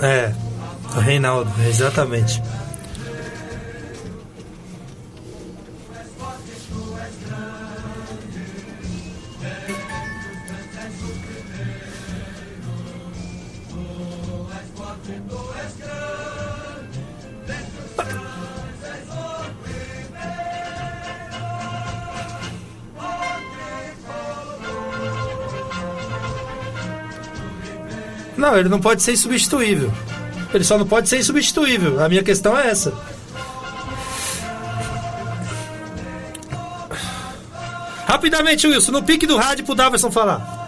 É, o Reinaldo, exatamente. Não, ele não pode ser insubstituível. Ele só não pode ser insubstituível. A minha questão é essa. Rapidamente, Wilson, no pique do rádio pro Daverson falar.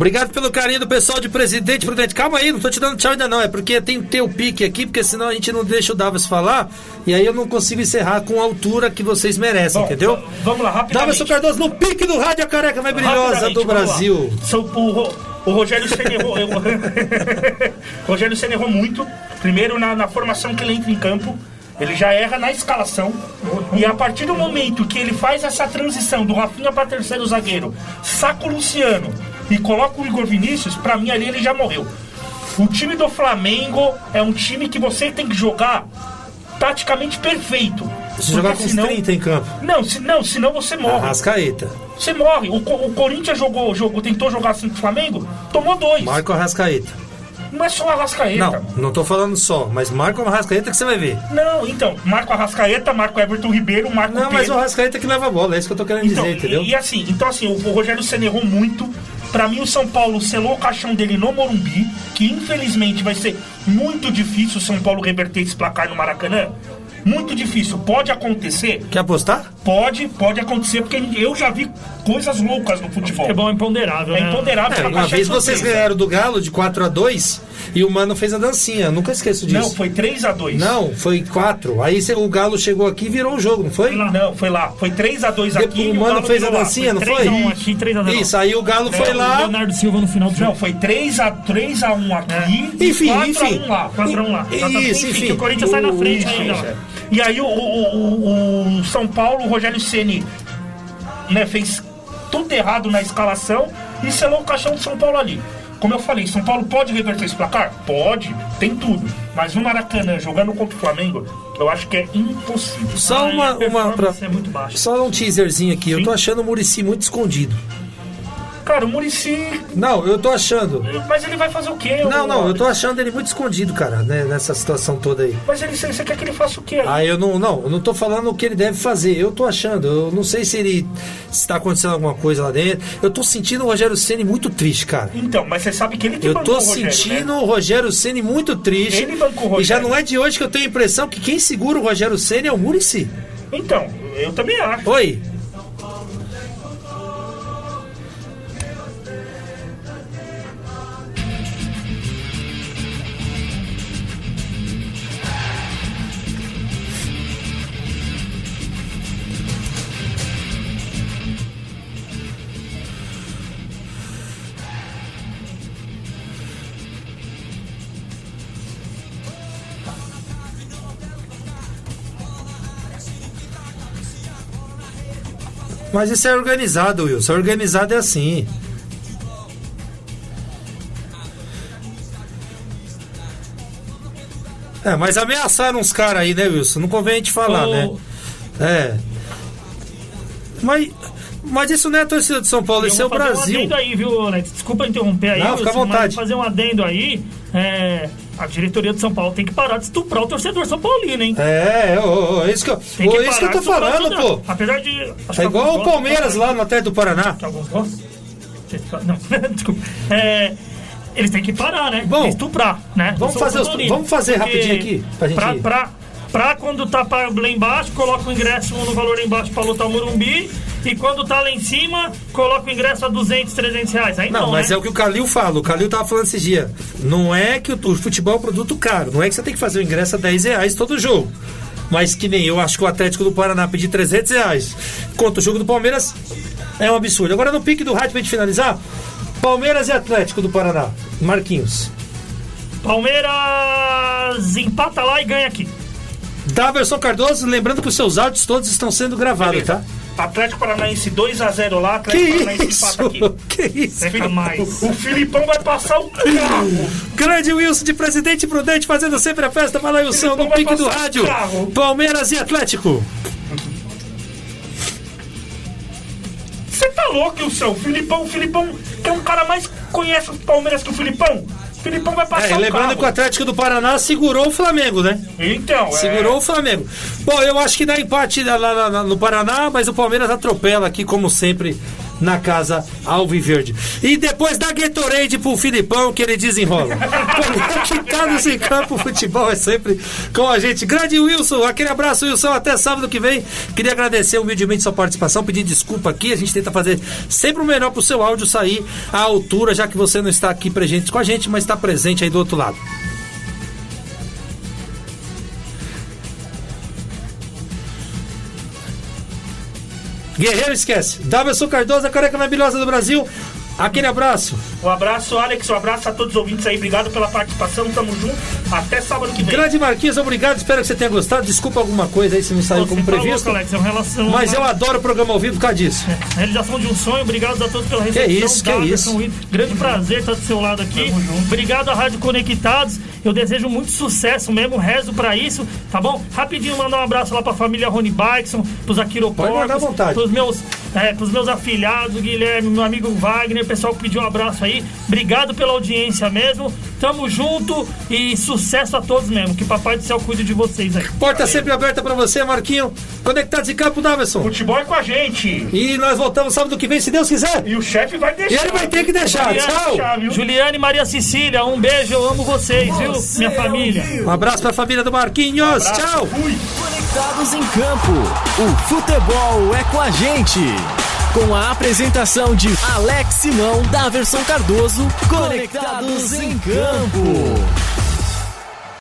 Obrigado pelo carinho do pessoal de Presidente Prudente. Calma aí, não tô te dando tchau ainda não. É porque tem que ter o pique aqui, porque senão a gente não deixa o Davos falar. E aí eu não consigo encerrar com a altura que vocês merecem, Bom, entendeu? Vamos lá, rapidamente. Davidson Cardoso no pique do rádio, a careca mais brilhosa do. Brasil. São- o, o Rogério Senna errou. eu- o Rogério Senna errou muito. Primeiro na, na formação que ele entra em campo. Ele já erra na escalação. E a partir do momento que ele faz essa transição do Rafinha para terceiro zagueiro, saca o Luciano e coloca o Igor Vinícius, pra mim ali ele já morreu. O time do Flamengo é um time que você tem que jogar taticamente perfeito. Se jogar com os senão- 30 em campo. Não, se, não, senão você morre. Arrascaeta. Você morre. O, o Corinthians jogou, jogou, tentou jogar assim com o Flamengo, tomou dois. Marco Arrascaeta. Não é só o Arrascaeta. Não, não tô falando só, mas Marco Arrascaeta que você vai ver. Não, então, Marco Arrascaeta, Marco Everton Ribeiro, Marco Não, mas o. Arrascaeta que leva a bola, é isso que eu tô querendo Então, dizer, entendeu? e, e assim, então assim, o, o Rogério Senna errou muito. Pra mim, o São Paulo selou o caixão dele no Morumbi, que infelizmente vai ser muito difícil o São Paulo reverter esse placar no Maracanã. Muito difícil. Pode acontecer? Quer apostar? Pode, pode acontecer, porque eu já vi coisas loucas no futebol. É bom, é imponderável, É né? imponderável. É, essa uma caixa vez vocês ganharam do Galo de 4 a 2 e o Mano fez a dancinha, eu nunca esqueço disso. Não, foi 3x2. Não, foi 4. Aí o Galo chegou aqui e virou o jogo, não foi? Não, foi lá. Foi 3x2 Depois aqui. e o Mano Galo fez a lá. dancinha, não 3 foi? a 1 aqui, 3 a 0. Isso, aí o Galo foi O lá. Leonardo Silva no final do Não, jogo. foi 3x1 aqui. e Enfim, 4 enfim. A 1 lá. 4 a 1 lá. Isso, enfim. que o Corinthians sai na frente ainda. E aí o, o- o- São Paulo, o Rogério Ceni, né, fez tudo errado na escalação e selou o caixão do São Paulo ali. Como eu falei, São Paulo pode reverter esse placar? Pode, tem tudo. Mas no Maracanã, jogando contra o Flamengo, eu acho que é impossível. Só uma, uma pra- é muito baixa. só um teaserzinho aqui. Eu Sim. tô achando o Murici muito escondido. Cara, o Murici. Não, eu tô achando. Mas ele vai fazer o quê? Não, não, eu tô achando ele muito escondido, cara, né, nessa situação toda aí. Mas ele, você quer que ele faça o quê? Ah, eu não, não, eu não tô falando o que ele deve fazer. Eu tô achando. Eu não sei se ele se tá acontecendo alguma coisa lá dentro. Eu tô sentindo o Rogério Ceni muito triste, cara. Então, mas você sabe que ele que Eu tô o Rogério, sentindo né? o Rogério Ceni muito triste. Ele bancou o E já Rogério. não é de hoje que eu tenho a impressão que quem segura o Rogério Ceni é o Murici. Então, eu também acho. Oi. Mas isso é organizado, Wilson. Organizado é assim. É, mas ameaçaram uns caras aí, né, Wilson? Não convém a gente falar, Ô, né? É. Mas, mas isso não é a torcida de São Paulo, isso é o fazer Um Brasil. adendo aí, viu, Alex? Desculpa interromper aí, Não, fica à Wilson, vontade. fazer um adendo aí. É, a diretoria de São Paulo tem que parar de estuprar o torcedor São Paulino, hein? É, ô, ô, é isso que eu, Tem ô, isso que eu tô falando, pô. Apesar de. que É igual o Palmeiras lá no Atlético do Paraná. Que alguns gostam? Não, desculpa. É, eles têm que parar, né? Bom, estuprar, né? vamos fazer os- vamos fazer rapidinho aqui, pra gente Pra, pra, pra quando tá lá embaixo, coloca o ingresso no valor embaixo pra lutar o Morumbi. E quando tá lá em cima, coloca o ingresso a 200, 300 reais. Aí não, Não, mas né? é o que o Calil fala. O Calil tava falando esses dias. Não é que o, o futebol é um produto caro. Não é que você tem que fazer o ingresso a 10 reais todo jogo. Mas que nem eu acho que o Atlético do Paraná pedir 300 reais contra o jogo do Palmeiras é um absurdo. Agora no pique do rádio pra gente finalizar. Palmeiras e Atlético do Paraná. Marquinhos. Palmeiras empata lá e ganha aqui. Daverson Cardoso, lembrando que os seus áudios todos estão sendo gravados, tá? Atlético Paranaense 2x0 lá, Que Atlético Paranaense isso? empata aqui. Que isso? Fica mais. O Filipão vai passar o carro. Grande Wilson de Presidente Prudente fazendo sempre a festa. Fala Wilson Filipão no vai pique do rádio. Palmeiras e Atlético. Você tá louco, Wilson? O Filipão, o Filipão, que é um cara mais que conhece o Palmeiras que o Filipão. Filipão vai passar É, o lembrando carro. que o Atlético do Paraná segurou o Flamengo, né? Então, é... Segurou o Flamengo. Bom, eu acho que dá empate lá, lá- lá no Paraná, mas o Palmeiras atropela aqui, como sempre, na casa Alviverde. E depois dá Gatorade pro Filipão, que ele desenrola. Conectados em campo, futebol é sempre com a gente. Grande Wilson, aquele abraço, Wilson, até sábado que vem. Queria agradecer humildemente sua participação, pedir desculpa aqui. A gente tenta fazer sempre o melhor pro seu áudio sair à altura, já que você não está aqui presente com a gente, mas está presente aí do outro lado. Guerreiro esquece. Davidson Cardoso, a careca maravilhosa do Brasil. Aquele abraço. Um abraço, Alex, um abraço a todos os ouvintes aí. Obrigado pela participação, tamo junto. Até sábado que vem. Grande Marquinhos, obrigado. Espero que você tenha gostado. Desculpa alguma coisa aí se não saiu como Você tá previsto. Alex, é uma relação. Mas eu adoro o programa ao vivo por causa disso. Realização de um sonho, obrigado a todos pela recepção. isso, que Daverson, isso. Will, Grande prazer estar do seu lado aqui. Obrigado à Rádio Conectados. Eu desejo muito sucesso mesmo, rezo pra isso, tá bom? Rapidinho mandar um abraço lá pra família Rony Bikeson, pros Aquiro Pode mandar à vontade. pros meus, é, pros meus afilhados, o Guilherme, meu amigo Wagner, pessoal que pediu um abraço aí. Obrigado pela audiência mesmo. Tamo junto e sucesso a todos mesmo. Que Papai do Céu cuide de vocês aí. Porta sempre aberta pra você, Marquinho. Conectados em campo, Davidson. Futebol é com a gente. E nós voltamos sábado que vem, se Deus quiser. E o chefe vai E deixar. ele vai ter que deixar. Tchau. deixar, viu? Juliane e Maria Cecília, um beijo, eu amo vocês, viu? Minha família. Um abraço pra família do Marquinhos. Tchau. Conectados em Campo. O futebol é com a gente. Com a apresentação de Alex Simão, Daverson Cardoso. Conectados em Campo.